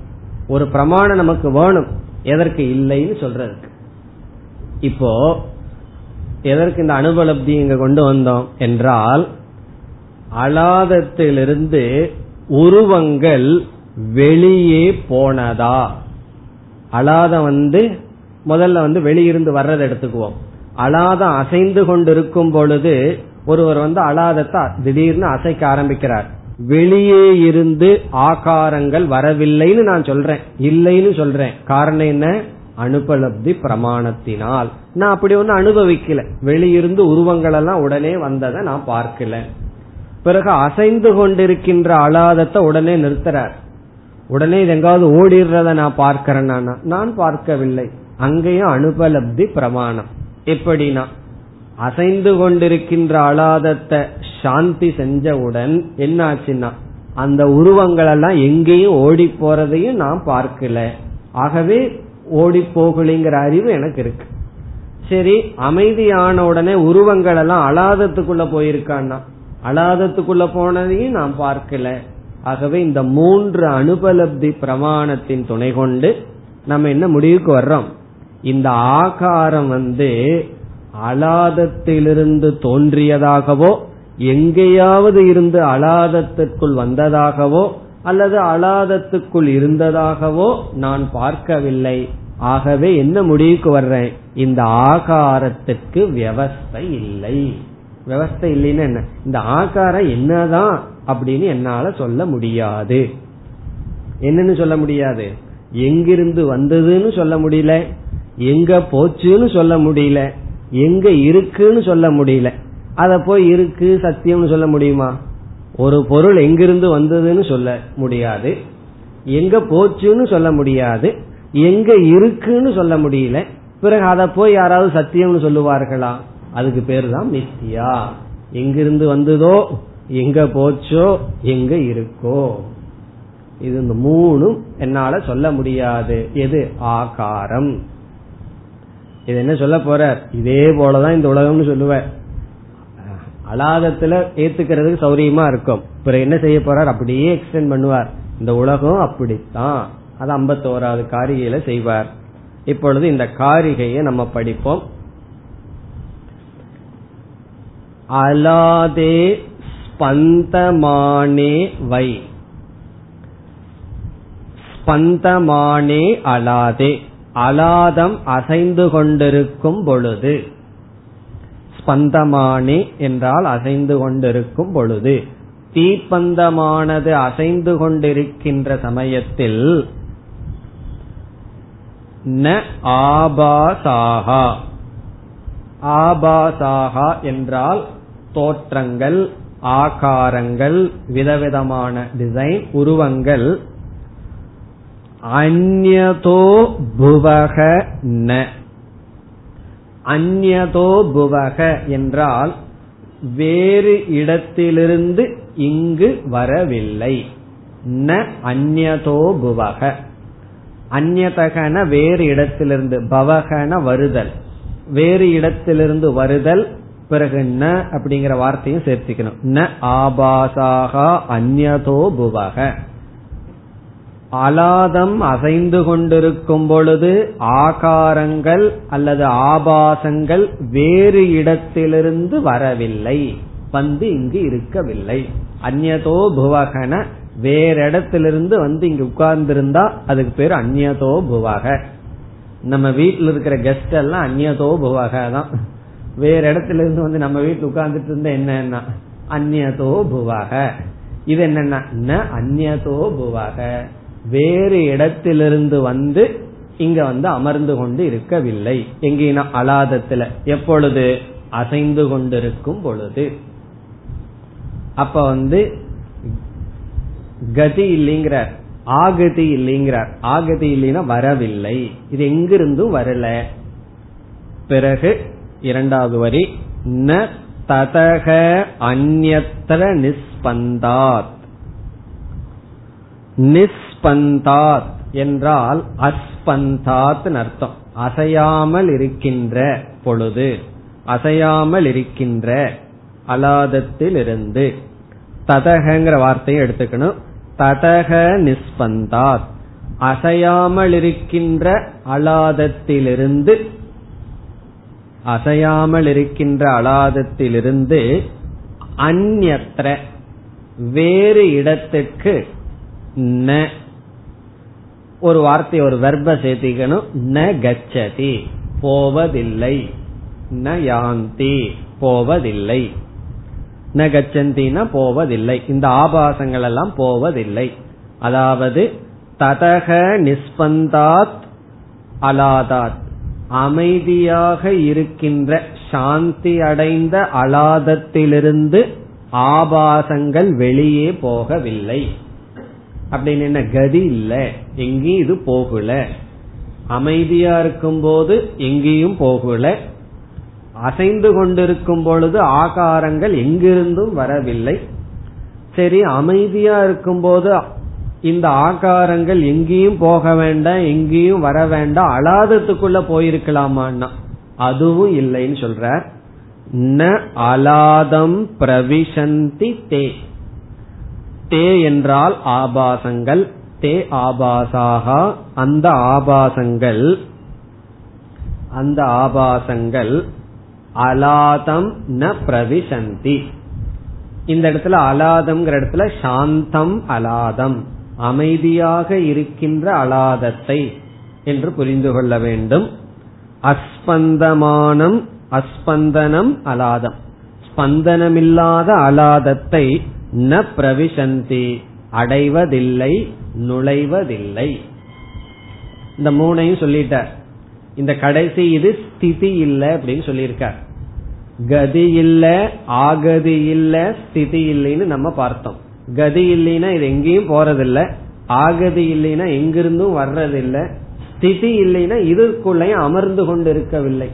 A: ஒரு பிரமாணம் நமக்கு வேணும். எதற்கு இல்லைன்னு சொல்றதுக்கு. இப்போ எதற்கு இந்த அனுபலப்தி இங்க கொண்டு வந்தோம் என்றால் அலாதத்திலிருந்து உருவங்கள் வெளியே போனதா? அலாதம் வந்து முதல்ல வந்து வெளியிருந்து வர்றதை எடுத்துக்குவோம். அலாதம் அசைந்து கொண்டிருக்கும் பொழுது ஒருவர் வந்து அலாதத்தை திடீர்னு அசைக்க ஆரம்பிக்கிறார். வெளியே இருந்து ஆகாரங்கள் வரவில்லைன்னு நான் சொல்றேன். இல்லைன்னு சொல்றேன். காரணம் என்ன? அனுபலப்தி பிரமாணத்தினால். நான் அப்படி ஒன்னு அனுபவிக்கல. வெளியிருந்து உருவங்கள் எல்லாம் உடனே வந்ததை நான் பார்க்கல. பிறகு அசைந்து கொண்டிருக்கின்ற அலாதத்தை உடனே நிறுத்துறார். உடனே இது எங்காவது ஓடிடுறத நான் பார்க்கிறேன் நான்? பார்க்கவில்லை. அங்கேயும் அனுபலப்தி பிரமாணம். எப்படின்னா அசைந்து கொண்டிருக்கின்ற அலாதத்தை சாந்தி செஞ்சவுடன் என்ன ஆச்சுன்னா அந்த உருவங்கள் எல்லாம் எங்கேயும் ஓடி போறதையும் நான் பார்க்கல. ஆகவே ஓடி போகலிங்கிற அறிவு எனக்கு இருக்கு. சரி அமைதியான உடனே உருவங்கள் எல்லாம் அலாதத்துக்குள்ள போயிருக்கான்னா அலாதத்துக்குள்ள போனதையும் நான் பார்க்கல. ஆகவே இந்த மூன்று அனுபலப்தி பிரமாணத்தின் துணை கொண்டு நம்ம என்ன முடிவுக்கு வர்றோம்? இந்த ஆகாரம் வந்து அலாதத்திலிருந்து தோன்றியதாகவோ எங்கேயாவது இருந்து அலாதத்திற்குள் வந்ததாகவோ அல்லது அலாதத்துக்குள் இருந்ததாகவோ நான் பார்க்கவில்லை. ஆகவே என்ன முடிவுக்கு வர்றேன்? இந்த ஆகாரத்துக்கு வியவஸ்தை இல்லை. விவஸ்தை இல்லைன்னு என்ன? இந்த ஆகாரம் என்னதான் அப்படின்னு என்னால சொல்ல முடியாது. என்னன்னு சொல்ல முடியாது? எங்கிருந்து வந்ததுன்னு சொல்ல முடியல. எங்க போச்சுன்னு சொல்ல முடியல. எங்க இருக்குன்னு சொல்ல முடியல. அத போய் இருக்கு சத்தியம்னு சொல்ல முடியுமா? ஒரு பொருள் எங்கிருந்து வந்ததுன்னு சொல்ல முடியாது. எங்க போச்சுன்னு சொல்ல முடியாது. எங்க இருக்குன்னு சொல்ல முடியல. பிறகு அதை போய் யாராவது சத்தியம்னு சொல்லுவார்களா? அதுக்கு பேர் தான் மித்தியா எங்கிருந்து வந்ததோ எங்க போச்சோ எங்க இருக்கோ. இது இந்த மூணும் என்னால சொல்ல முடியாது. எது? ஆகாரம். இது என்ன சொல்ல போற இதே போலதான் இந்த உலகம்னு சொல்லுவேன் அலாதத்துல ஏத்துக்கிறதுக்கு சௌரியமா இருக்கும். பிறகு என்ன செய்ய போறார்? அப்படியே எக்ஸ்டென்ட் பண்ணுவார். இந்த உலகம் அப்படித்தான். அது ஐம்பத்தோராவது காரிகையில செய்வார். இப்பொழுது இந்த காரிகையை நம்ம படிப்போம். அலாதே ஸ்பந்தமானே வை. ஸ்பந்தமானே அலாதே. அலாதம் அசைந்து கொண்டிருக்கும் பொழுது. ஸ்பந்தமானே என்றால் அசைந்து கொண்டிருக்கும் பொழுது. தீப்பந்தமானது அசைந்து கொண்டிருக்கின்ற சமயத்தில் ந ஆபாசாகா. ஆபாசாகா என்றால் தோற்றங்கள் ஆகாரங்கள் விதவிதமான டிசைன் உருவங்கள். அந்நதோ புவக ந. அந்நதோ புவக என்றால் வேறு இடத்திலிருந்து இங்கு வரவில்லை. ந அந்நதோ புவக. அந்நதகன வேறு இடத்திலிருந்து பவகன வருதல். வேறு இடத்திலிருந்து வருதல் பிறகு ந அப்படிங்கிற வார்த்தையும் சேர்த்துக்கணும். ந ஆபாசாகா அந்நதோ புவக. அலாதம் அசைந்து கொண்டிருக்கும் பொழுது ஆகாரங்கள் அல்லது ஆபாசங்கள் வேறு இடத்திலிருந்து வரவில்லை. வந்து இங்கு இருக்கவில்லை. அந்நதோ புவகன வேற இடத்திலிருந்து வந்து இங்கு உட்கார்ந்திருந்தா அதுக்கு பேர் அந்நியதோ புவக. நம்ம வீட்டில் இருக்கிற கெஸ்ட் எல்லாம் அந்நியதோ புவக தான் வேற இடத்துல இருந்து வந்து நம்ம வீட்டில் உட்கார்ந்துட்டு இருந்தா என்னன்னா அந்நியதோ புவக இது என்னன்னா அந்நியதோ புவக வேறு இடத்திலிருந்து வந்து இங்க வந்து அமர்ந்து கொண்டு இருக்கவில்லை. எங்கேனா அலாதத்துல. எப்பொழுது? அசைந்து கொண்டிருக்கும் பொழுது. அப்ப வந்து கதி இல்லைங்கிறார். ஆகதி இல்லைங்கிறார். ஆகதி இல்லைன்னா வரவில்லை. இது எங்கிருந்தும் வரல. பிறகு இரண்டாவது வரி ந ததக அந்நத்திர நிஸ்பந்தாத். நிஸ்பந்தாத் என்றால் அஸ்பந்தாத் அர்த்தம். அசையாமல் இருக்கின்ற பொழுது அசையாமல் இருக்கின்ற அலாதத்திலிருந்து. ததகங்கிற வார்த்தையை எடுத்துக்கணும். ததக நிஸ்பந்தாத் அசையாமல் இருக்கின்ற அலாதத்திலிருந்து அசையாமல் இருக்கின்ற அலாதத்திலிருந்து அந்நத்திர வேறு இடத்துக்கு ந. ஒரு வார்த்தை ஒரு வெர்ப சேர்த்திக்கணும். ந கச்சதி போவதில்லை. ந யாந்தி போவதில்லை. ந கச்சந்தினா போவதில்லை. இந்த ஆபாசங்கள் எல்லாம் போவதில்லை. அதாவது ததக நிஸ்பந்தாத் அலாதாத். அமைதியாக இருக்கின்ற சாந்தி அடைந்த அலாதத்திலிருந்து ஆபாசங்கள் வெளியே போகவில்லை. அப்படின்னு என்ன கதி இல்ல. எங்கேயும் இது போகல. அமைதியா இருக்கும் போது எங்கேயும் போகல. அசைந்து கொண்டிருக்கும் பொழுது ஆகாரங்கள் எங்கிருந்தும் வரவில்லை. சரி அமைதியா இருக்கும் போது இந்த ஆகாரங்கள் எங்கேயும் போக வேண்டாம் எங்கேயும் வர வேண்டாம் அலாதத்துக்குள்ள போயிருக்கலாமான்னா? அதுவும் இல்லைன்னு சொல்ற ந அலாதம் பிரவிசந்தி தே. தே என்றால் ஆபாசங்கள். தே ஆபாசாக. அந்த ஆபாசங்கள் அந்த ஆபாசங்கள் அலாதம் ந பிரவிசந்தி. இந்த இடத்துல அலாதம்ங்கிற இடத்துல சாந்தம் அலாதம். அமைதியாக இருக்கின்ற அலாதத்தை என்று புரிந்து கொள்ள வேண்டும். அஸ்பந்தமானம் அஸ்பந்தனம் அலாதம். ஸ்பந்தனமில்லாத அலாதத்தை ந பிரவிசந்தி. அடைவதில்லை நுழைவதில்லை. இந்த மூணையும் சொல்லிட்டார். இந்த கடைசி இது ஸ்திதி இல்லை அப்படின்னு சொல்லியிருக்கார். கதி இல்ல ஆகதி இல்ல ஸ்திதி இல்லைன்னு நம்ம பார்த்தோம். கதி இல்லைன்னா இது எங்கேயும் போறதில்ல. ஆகதி இல்லைன்னா எங்கிருந்தும் வர்றதில்லை. ஸ்திதி இல்லைன்னா இதற்குள்ளேயும் அமர்ந்து கொண்டு இருக்கவில்லை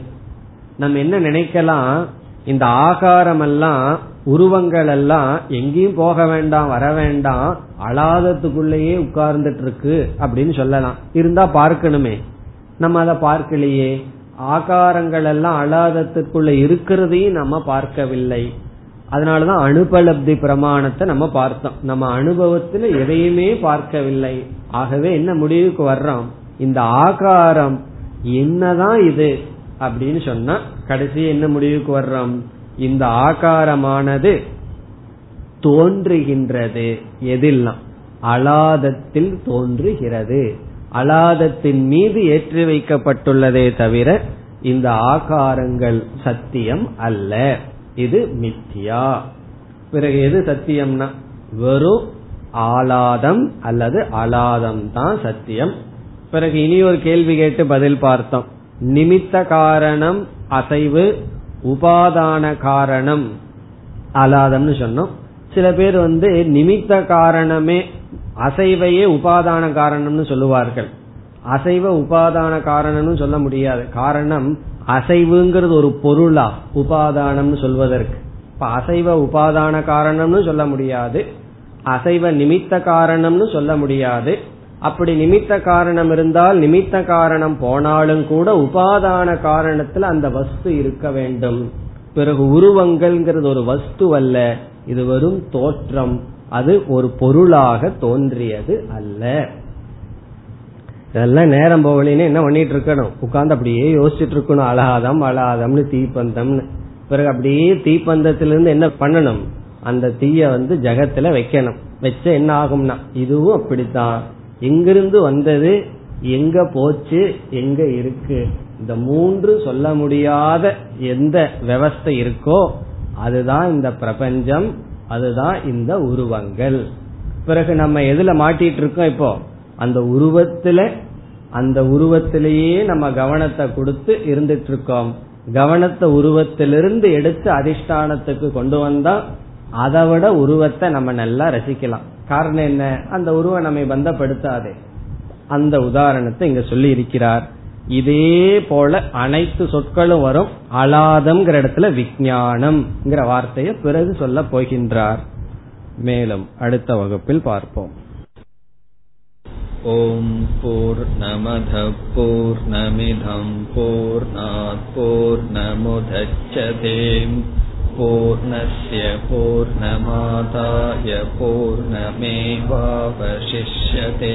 A: நம்ம என்ன நினைக்கலாம்? இந்த ஆகாரம் எல்லாம் உருவங்கள் எல்லாம் எங்கேயும் போக வேண்டாம் வர வேண்டாம் அலாதத்துக்குள்ளேயே உட்கார்ந்துட்டு இருக்கு அப்படின்னு சொல்லலாம். இருந்தா பார்க்கணுமே. நம்ம அதை பார்க்கலையே. ஆகாரங்கள் எல்லாம் அலாதத்துக்குள்ள இருக்கிறதையும் நம்ம பார்க்கவில்லை. அதனாலதான் அனுபலப்தி பிரமாணத்தை நம்ம பார்த்தோம். நம்ம அனுபவத்துல எதையுமே பார்க்கவில்லை. ஆகவே என்ன முடிவுக்கு வர்றோம்? இந்த ஆகாரம் என்னதான் இது அப்படின்னு சொன்னா கடைசி என்ன முடிவுக்கு வர்றோம்? இந்த ஆகாரமானது தோன்றுகின்றது. எதில்லாம் அலாதத்தில் தோன்றுகிறது. அலாதத்தின் மீது ஏற்றி வைக்கப்பட்டுள்ளதே தவிர இந்த ஆகாரங்கள் சத்தியம் அல்ல. இது மித்தியா. பிறகு எது சத்தியம்னா வெறும் ஆலாதம் அல்லது அலாதம் தான் சத்தியம். பிறகு இனி ஒரு கேள்வி கேட்டு பதில் பார்த்தோம். நிமித்த காரணம் அசைவு உபாதான காரணம் அலாதம்னு சொன்னோம். சில பேர் வந்து நிமித்த காரணமே அசைவையே உபாதான காரணம்னு சொல்லுவார்கள். அசைவ உபாதான காரணம்னு சொல்ல முடியாது. காரணம் அசைவுங்கிறது ஒரு பொருளா உபாதானம்னு சொல்வதற்கு. இப்ப அசைவ உபாதான காரணம்னு சொல்ல முடியாது. அசைவ நிமித்த காரணம்னு சொல்ல முடியாது. அப்படி நிமித்த காரணம் இருந்தால் நிமித்த காரணம் போனாலும் கூட உபாதான காரணத்துல அந்த வஸ்து இருக்க வேண்டும். பிறகு உருவங்கள்ங்கிறது ஒரு வஸ்து அல்ல இது வெறும் தோற்றம். அது ஒரு பொருளாக தோன்றியது அல்ல. இதெல்லாம் நேரம் போகலின்னு என்ன பண்ணிட்டு இருக்கணும்? உட்கார்ந்து அப்படியே யோசிச்சுட்டு இருக்கணும். அழகாதம் அழகாதம்னு தீப்பந்தம்னு. பிறகு அப்படியே தீப்பந்தத்திலிருந்து என்ன பண்ணணும்? அந்த தீய வந்து ஜகத்துல வைக்கணும். வச்ச என்ன ஆகும்னா இதுவும் அப்படித்தான். எங்கிருந்து வந்தது? எங்க போச்சு? எங்க இருக்கு? இந்த மூன்று சொல்ல முடியாத எந்த விவஸ்தை இருக்கோ அதுதான் இந்த பிரபஞ்சம். அதுதான் இந்த உருவங்கள். பிறகு நம்ம எதுல மாட்டிட்டு இருக்கோம் இப்போ? அந்த உருவத்துல அந்த உருவத்திலேயே நம்ம கவனத்தை கொடுத்து இருந்துட்டு இருக்கோம் கவனத்தை உருவத்திலிருந்து எடுத்து அதிஷ்டானத்துக்கு கொண்டு வந்தா அதை விட உருவத்தை நம்ம நல்லா ரசிக்கலாம். காரணம் என்ன? அந்த உருவம் நம்மை பந்தப்படுத்தாதே. அந்த உதாரணத்தை இங்க சொல்லி இருக்கிறார் இதே போல அனைத்து சொற்களும் வரும் அலாதம்ங்கிற இடத்துல விஜயானம்ங்கிற வார்த்தையை பிறகு சொல்ல போகின்றார் மேலும் அடுத்த வகுப்பில் பார்ப்போம்
B: ॐ पूर्णमधः पूर्णमिधम् पूर्णात् पूर्णमुदच्छते पूर्णस्य पूर्णमादाय पूर्णमेवावशिष्यते